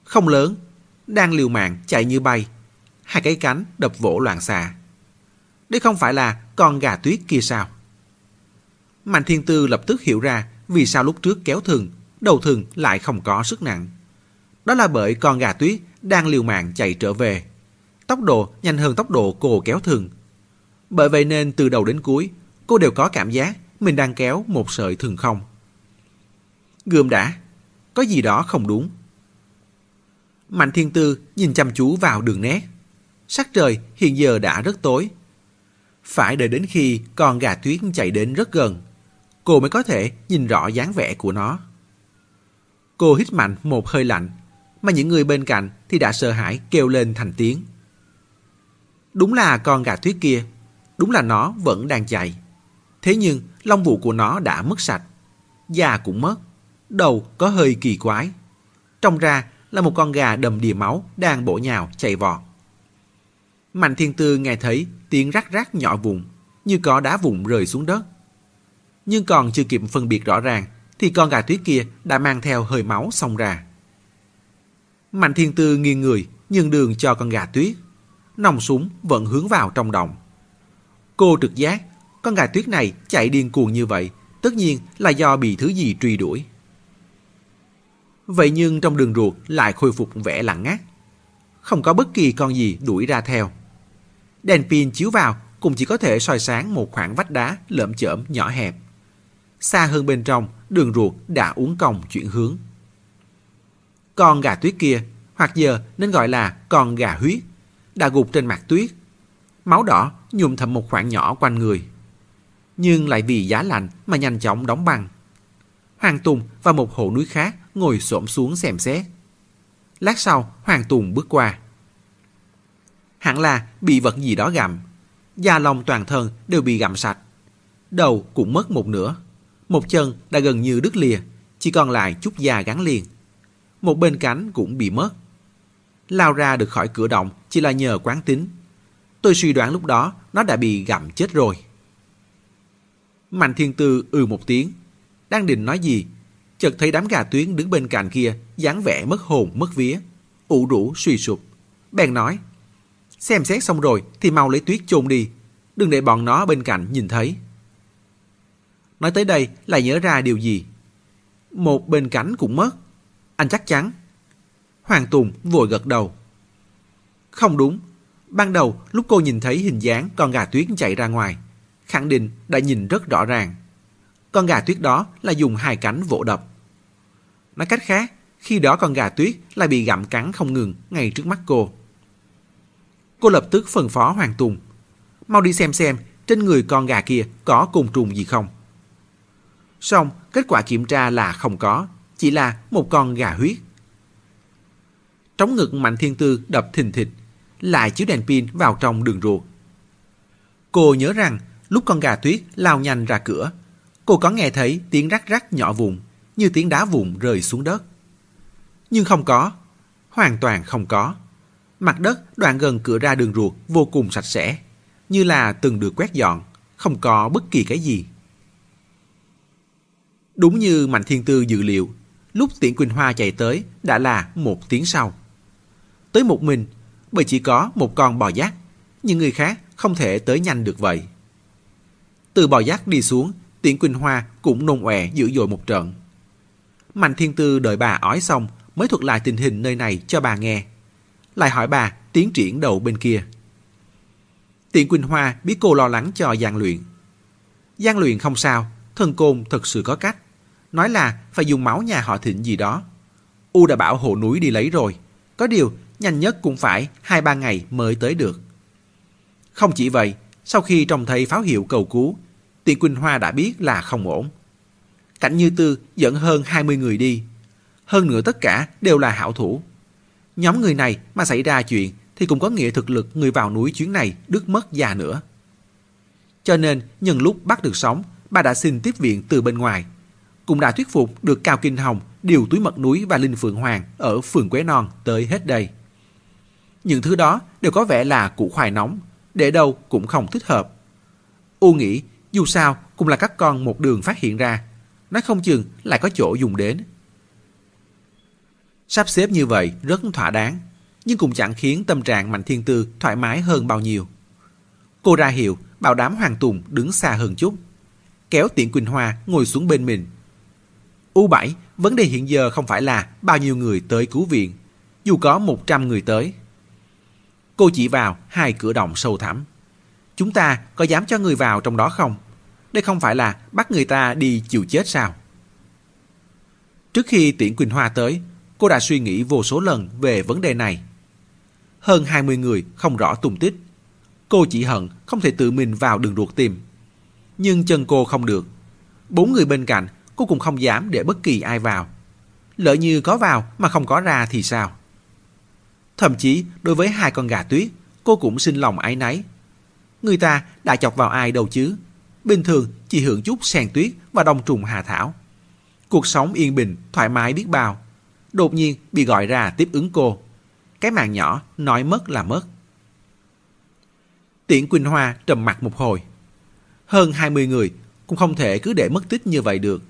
Không lớn, đang liều mạng chạy như bay, hai cái cánh đập vỗ loạn xạ. Đây không phải là con gà tuyết kia sao? Mạnh Thiên Tư lập tức hiểu ra vì sao lúc trước kéo thừng, đầu thừng lại không có sức nặng. Đó là bởi con gà tuyết đang liều mạng chạy trở về. Tốc độ nhanh hơn tốc độ cô kéo thừng. Bởi vậy nên từ đầu đến cuối, cô đều có cảm giác mình đang kéo một sợi thừng không. Gươm đã, có gì đó không đúng. Mạnh Thiên Tư nhìn chăm chú vào đường nét. Sắc trời hiện giờ đã rất tối. Phải đợi đến khi con gà tuyết chạy đến rất gần, cô mới có thể nhìn rõ dáng vẻ của nó. Cô hít mạnh một hơi lạnh, mà những người bên cạnh thì đã sợ hãi kêu lên thành tiếng. Đúng là con gà tuyết kia, đúng là nó vẫn đang chạy. Thế nhưng lông vũ của nó đã mất sạch, da cũng mất, đầu có hơi kỳ quái. Trông ra là một con gà đầm đìa máu đang bổ nhào chạy vọt. Mạnh thiên tư nghe thấy tiếng rắc rắc nhỏ vùng, như có đá vụn rơi xuống đất. Nhưng còn chưa kịp phân biệt rõ ràng, thì con gà tuyết kia đã mang theo hơi máu xông ra. Mạnh thiên tư nghiêng người, nhường đường cho con gà tuyết. Nòng súng vẫn hướng vào trong đồng. Cô trực giác, con gà tuyết này chạy điên cuồng như vậy, tất nhiên là do bị thứ gì truy đuổi. Vậy nhưng trong đường ruột lại khôi phục vẻ lặng ngắt. Không có bất kỳ con gì đuổi ra theo. Đèn pin chiếu vào cũng chỉ có thể soi sáng một khoảng vách đá lợm chởm nhỏ hẹp. Xa hơn bên trong, đường ruột đã uống cong chuyển hướng. Con gà tuyết kia, hoặc giờ nên gọi là con gà huyết, đã gục trên mặt tuyết. Máu đỏ nhuộm thầm một khoảng nhỏ quanh người. Nhưng lại vì giá lạnh mà nhanh chóng đóng băng. Hoàng Tùng và một hộ núi khác ngồi xổm xuống xem xét. Lát sau, Hoàng Tùng bước qua. Hẳn là bị vật gì đó gặm. Da lòng toàn thân đều bị gặm sạch. Đầu cũng mất một nửa. Một chân đã gần như đứt lìa, chỉ còn lại chút da gắn liền. Một bên cánh cũng bị mất. Lao ra được khỏi cửa động chỉ là nhờ quán tính. Tôi suy đoán lúc đó nó đã bị gặm chết rồi. Mạnh thiên tư ừ một tiếng. Đang định nói gì chợt thấy đám gà tuyến đứng bên cạnh kia, dáng vẻ mất hồn mất vía, ủ rũ suy sụp. Bèn nói, xem xét xong rồi thì mau lấy tuyết chôn đi, đừng để bọn nó bên cạnh nhìn thấy. Nói tới đây lại nhớ ra điều gì. Một bên cánh cũng mất, anh chắc chắn. Hoàng Tùng vội gật đầu. Không đúng, ban đầu lúc cô nhìn thấy hình dáng con gà tuyết chạy ra ngoài, khẳng định đã nhìn rất rõ ràng. Con gà tuyết đó là dùng hai cánh vỗ đập. Nói cách khác, khi đó con gà tuyết lại bị gặm cắn không ngừng ngay trước mắt cô. Cô lập tức phân phó Hoàng Tùng. Mau đi xem xem trên người con gà kia có côn trùng gì không. Xong, kết quả kiểm tra là không có, chỉ là một con gà huyết. Trống ngực Mạnh Thiên Tư đập thình thịch, lại chiếu đèn pin vào trong đường ruột. Cô nhớ rằng lúc con gà tuyết lao nhanh ra cửa, cô có nghe thấy tiếng rắc rắc nhỏ vùng, như tiếng đá vụn rơi xuống đất. Nhưng không có, hoàn toàn không có. Mặt đất đoạn gần cửa ra đường ruột vô cùng sạch sẽ, như là từng được quét dọn, không có bất kỳ cái gì. Đúng như Mạnh Thiên Tư dự liệu, lúc Tiễn Quỳnh Hoa chạy tới đã là một tiếng sau. Tới một mình, bởi chỉ có một con bò giác, nhưng người khác không thể tới nhanh được vậy. Từ bò giác đi xuống, Tiễn Quỳnh Hoa cũng nôn ọe dữ dội một trận. Mạnh Thiên Tư đợi bà ói xong mới thuật lại tình hình nơi này cho bà nghe. Lại hỏi bà tiến triển đầu bên kia. Tiễn Quỳnh Hoa biết cô lo lắng cho Giang Luyện. Giang Luyện không sao, thần côn thật sự có cách. Nói là phải dùng máu nhà họ thịnh gì đó. U đã bảo hộ núi đi lấy rồi. Có điều, nhanh nhất cũng phải 2-3 ngày mới tới được. Không chỉ vậy, sau khi trông thấy pháo hiệu cầu cứu, Tiền Quỳnh Hoa đã biết là không ổn. Cảnh Như Tư dẫn hơn 20 người đi. Hơn nữa tất cả đều là hảo thủ. Nhóm người này mà xảy ra chuyện thì cũng có nghĩa thực lực người vào núi chuyến này đứt mất già nữa. Cho nên nhân lúc bắt được sống bà đã xin tiếp viện từ bên ngoài. Cũng đã thuyết phục được Cao Kinh Hồng điều túi mật núi và Linh Phượng Hoàng ở phường Quế Non tới hết đây. Những thứ đó đều có vẻ là củ khoai nóng, để đâu cũng không thích hợp. U nghĩ dù sao cũng là các con một đường phát hiện ra, nói không chừng lại có chỗ dùng đến. Sắp xếp như vậy rất thỏa đáng, nhưng cũng chẳng khiến tâm trạng Mạnh Thiên Tư thoải mái hơn bao nhiêu. Cô ra hiệu bảo đám Hoàng Tùng đứng xa hơn chút, kéo tiện Quỳnh Hoa ngồi xuống bên mình. U7, vấn đề hiện giờ không phải là bao nhiêu người tới cứu viện, dù có 100 người tới. Cô chỉ vào hai cửa động sâu thẳm. Chúng ta có dám cho người vào trong đó không? Đây không phải là bắt người ta đi chịu chết sao? Trước khi Tiễn Quỳnh Hoa tới, cô đã suy nghĩ vô số lần về vấn đề này. Hơn 20 người không rõ tung tích. Cô chỉ hận không thể tự mình vào đường ruột tìm. Nhưng chân cô không được. Bốn người bên cạnh, cô cũng không dám để bất kỳ ai vào. Lỡ như có vào mà không có ra thì sao? Thậm chí đối với hai con gà tuyết, cô cũng xin lòng ái náy. Người ta đã chọc vào ai đâu chứ? Bình thường chỉ hưởng chút sen tuyết và đông trùng hà thảo. Cuộc sống yên bình, thoải mái biết bao. Đột nhiên bị gọi ra tiếp ứng cô. Cái mạng nhỏ nói mất là mất. Tiễn Quỳnh Hoa trầm mặt một hồi. Hơn 20 người cũng không thể cứ để mất tích như vậy được.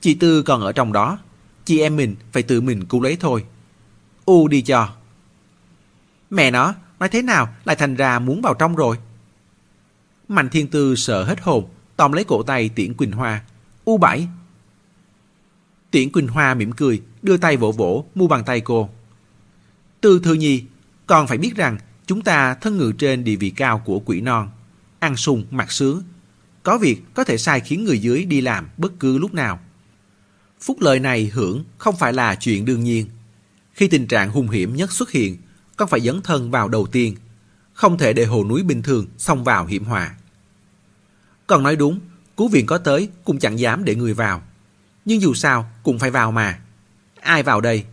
Chị Tư còn ở trong đó. Chị em mình phải tự mình cứu lấy thôi. U đi cho. Mẹ nó, nói thế nào lại thành ra muốn vào trong rồi? Mạnh Thiên Tư sợ hết hồn, tóm lấy cổ tay Tiễn Quỳnh Hoa. U bảy. Tiễn Quỳnh Hoa mỉm cười, đưa tay vỗ vỗ mu bàn tay cô. Tư Thư Nhi, còn phải biết rằng chúng ta thân ngự trên địa vị cao của quỷ non. Ăn sung, mặc sướng. Có việc có thể sai khiến người dưới đi làm bất cứ lúc nào. Phúc lợi này hưởng không phải là chuyện đương nhiên. Khi tình trạng hung hiểm nhất xuất hiện, con phải dấn thân vào đầu tiên, không thể để hồ núi bình thường xông vào hiểm họa. Còn nói đúng, cứu viện có tới cũng chẳng dám để người vào. Nhưng dù sao cũng phải vào mà. Ai vào đây?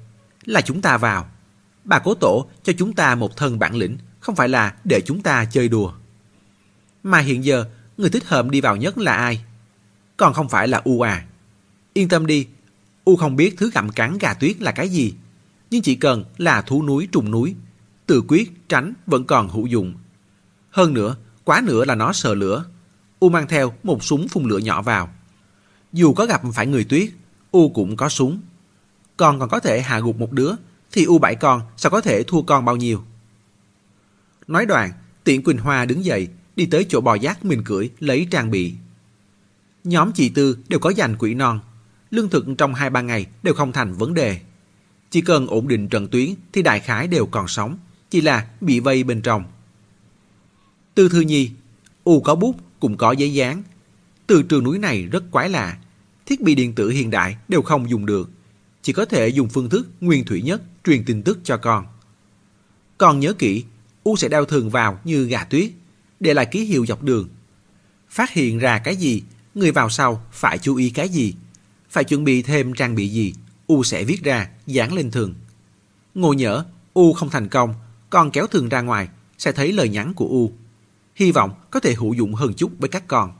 Là chúng ta vào. Bà cố tổ cho chúng ta một thân bản lĩnh, không phải là để chúng ta chơi đùa. Mà hiện giờ, người thích hợp đi vào nhất là ai? Còn không phải là U à. Yên tâm đi, U không biết thứ gặm cắn gà tuyết là cái gì. Nhưng chỉ cần là thú núi trùng núi tự quyết tránh vẫn còn hữu dụng. Hơn nữa, quá nữa là nó sợ lửa. U mang theo một súng phun lửa nhỏ vào. Dù có gặp phải người tuyết, U cũng có súng. Con còn có thể hạ gục một đứa, thì U bảy con sao có thể thua con bao nhiêu. Nói đoạn, Tiện Quỳnh Hoa đứng dậy, đi tới chỗ bò giác mình cưỡi lấy trang bị. Nhóm chị Tư đều có dành quỹ non. Lương thực trong 2-3 ngày đều không thành vấn đề. Chỉ cần ổn định trận tuyến thì đại khái đều còn sống chỉ là bị vây bên trong. từ Thư Nhi, U có bút cũng có giấy dán. Từ trường núi này rất quái lạ, thiết bị điện tử hiện đại đều không dùng được, chỉ có thể dùng phương thức nguyên thủy nhất truyền tin tức cho con. Con nhớ kỹ, U sẽ đeo thường vào như gà tuyết, để lại ký hiệu dọc đường. Phát hiện ra cái gì, người vào sau phải chú ý cái gì, phải chuẩn bị thêm trang bị gì, U sẽ viết ra, dán lên thường. Ngồi nhỡ, U không thành công con kéo thường ra ngoài sẽ thấy lời nhắn của U. Hy vọng có thể hữu dụng hơn chút với các con.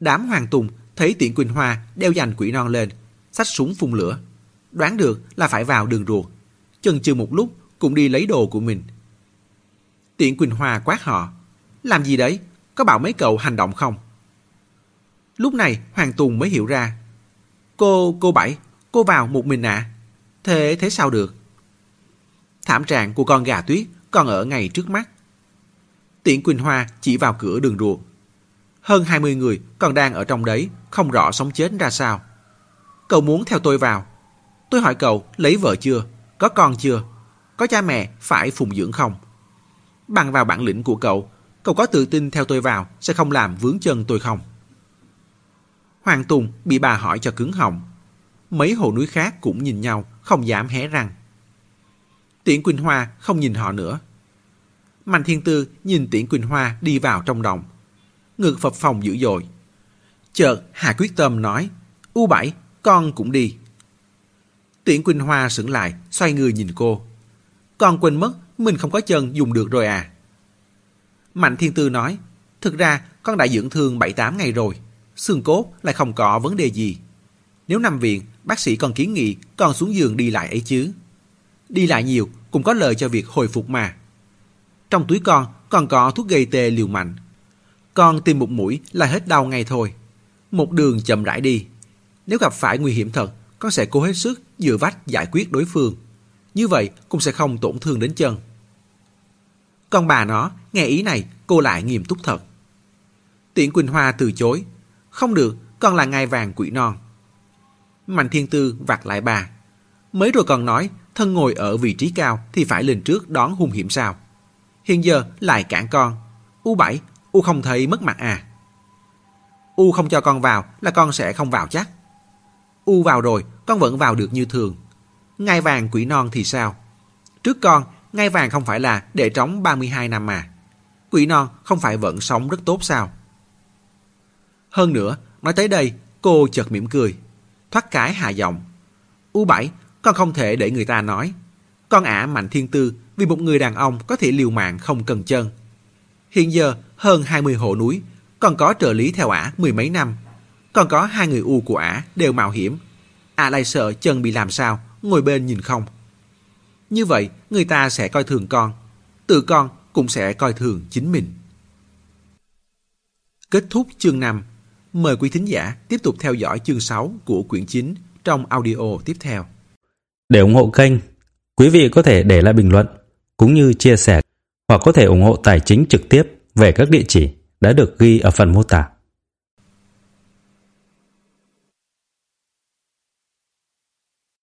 Đám hoàng tùng thấy tiện Quỳnh Hoa đeo dành quỷ non lên, xách súng phun lửa. Đoán được là phải vào đường ruột. Chần chừ một lúc cũng đi lấy đồ của mình. Tiện Quỳnh Hoa quát họ. Làm gì đấy? Có bảo mấy cậu hành động không? Lúc này Hoàng Tùng mới hiểu ra. Cô, cô Bảy, cô vào một mình ạ. À? Thế, thế sao được? Thảm trạng của con gà tuyết còn ở ngay trước mắt. Tiễn Quỳnh Hoa chỉ vào cửa đường ruột. Hơn 20 người còn đang ở trong đấy, không rõ sống chết ra sao. Cậu muốn theo tôi vào. Tôi hỏi cậu lấy vợ chưa? Có con chưa? Có cha mẹ phải phụng dưỡng không? Bằng vào bản lĩnh của cậu, cậu có tự tin theo tôi vào sẽ không làm vướng chân tôi không? Hoàng Tùng bị bà hỏi cho cứng họng. Mấy hồ núi khác cũng nhìn nhau, không dám hé răng. Tiễn Quỳnh Hoa không nhìn họ nữa. Mạnh Thiên Tư nhìn Tiễn Quỳnh Hoa đi vào trong đồng. Ngực phập phòng dữ dội. Chợt Hà quyết tâm nói, U bảy, con cũng đi. Tiễn Quỳnh Hoa sững lại, xoay người nhìn cô. Con quên mất, mình không có chân dùng được rồi à. Mạnh Thiên Tư nói, Thực ra, con đã dưỡng thương 7-8 ngày rồi. Xương cốt lại không có vấn đề gì. Nếu nằm viện, bác sĩ còn kiến nghị con xuống giường đi lại ấy chứ. Đi lại nhiều cũng có lợi cho việc hồi phục mà. Trong túi con còn có thuốc gây tê liều mạnh. Con tìm một mũi là hết đau ngay thôi. Một đường chậm rãi đi. Nếu gặp phải nguy hiểm thật, con sẽ cố hết sức dựa vách giải quyết đối phương. Như vậy cũng sẽ không tổn thương đến chân. Con bà nó, nghe ý này, cô lại nghiêm túc thật. Tiễn Quỳnh Hoa từ chối. Không được, con là ngai vàng quỷ non. Mạnh Thiên Tư vặt lại bà. Mới rồi còn nói, thân ngồi ở vị trí cao thì phải lên trước đón hung hiểm sao. Hiện giờ lại cản con. U7, U không thấy mất mặt à. U không cho con vào là con sẽ không vào chắc. U vào rồi, con vẫn vào được như thường. Ngai vàng quỷ non thì sao? Trước con, ngai vàng không phải là để trống 32 năm mà. Quỷ non không phải vẫn sống rất tốt sao? Hơn nữa, nói tới đây, cô chợt mỉm cười. Thoát cái hạ giọng. U7, con không thể để người ta nói. Con ả mạnh thiên tư vì một người đàn ông có thể liều mạng không cần chân. Hiện giờ, hơn 20 hộ núi, còn có trợ lý theo ả mười mấy năm. Còn có hai người u của ả đều mạo hiểm. Ả lại sợ chân bị làm sao, ngồi bên nhìn không. Như vậy, người ta sẽ coi thường con. Tự con cũng sẽ coi thường chính mình. Kết thúc chương 5. Mời quý thính giả tiếp tục theo dõi chương 6 của quyển 9 trong audio tiếp theo. Để ủng hộ kênh, quý vị có thể để lại bình luận cũng như chia sẻ hoặc có thể ủng hộ tài chính trực tiếp về các địa chỉ đã được ghi ở phần mô tả.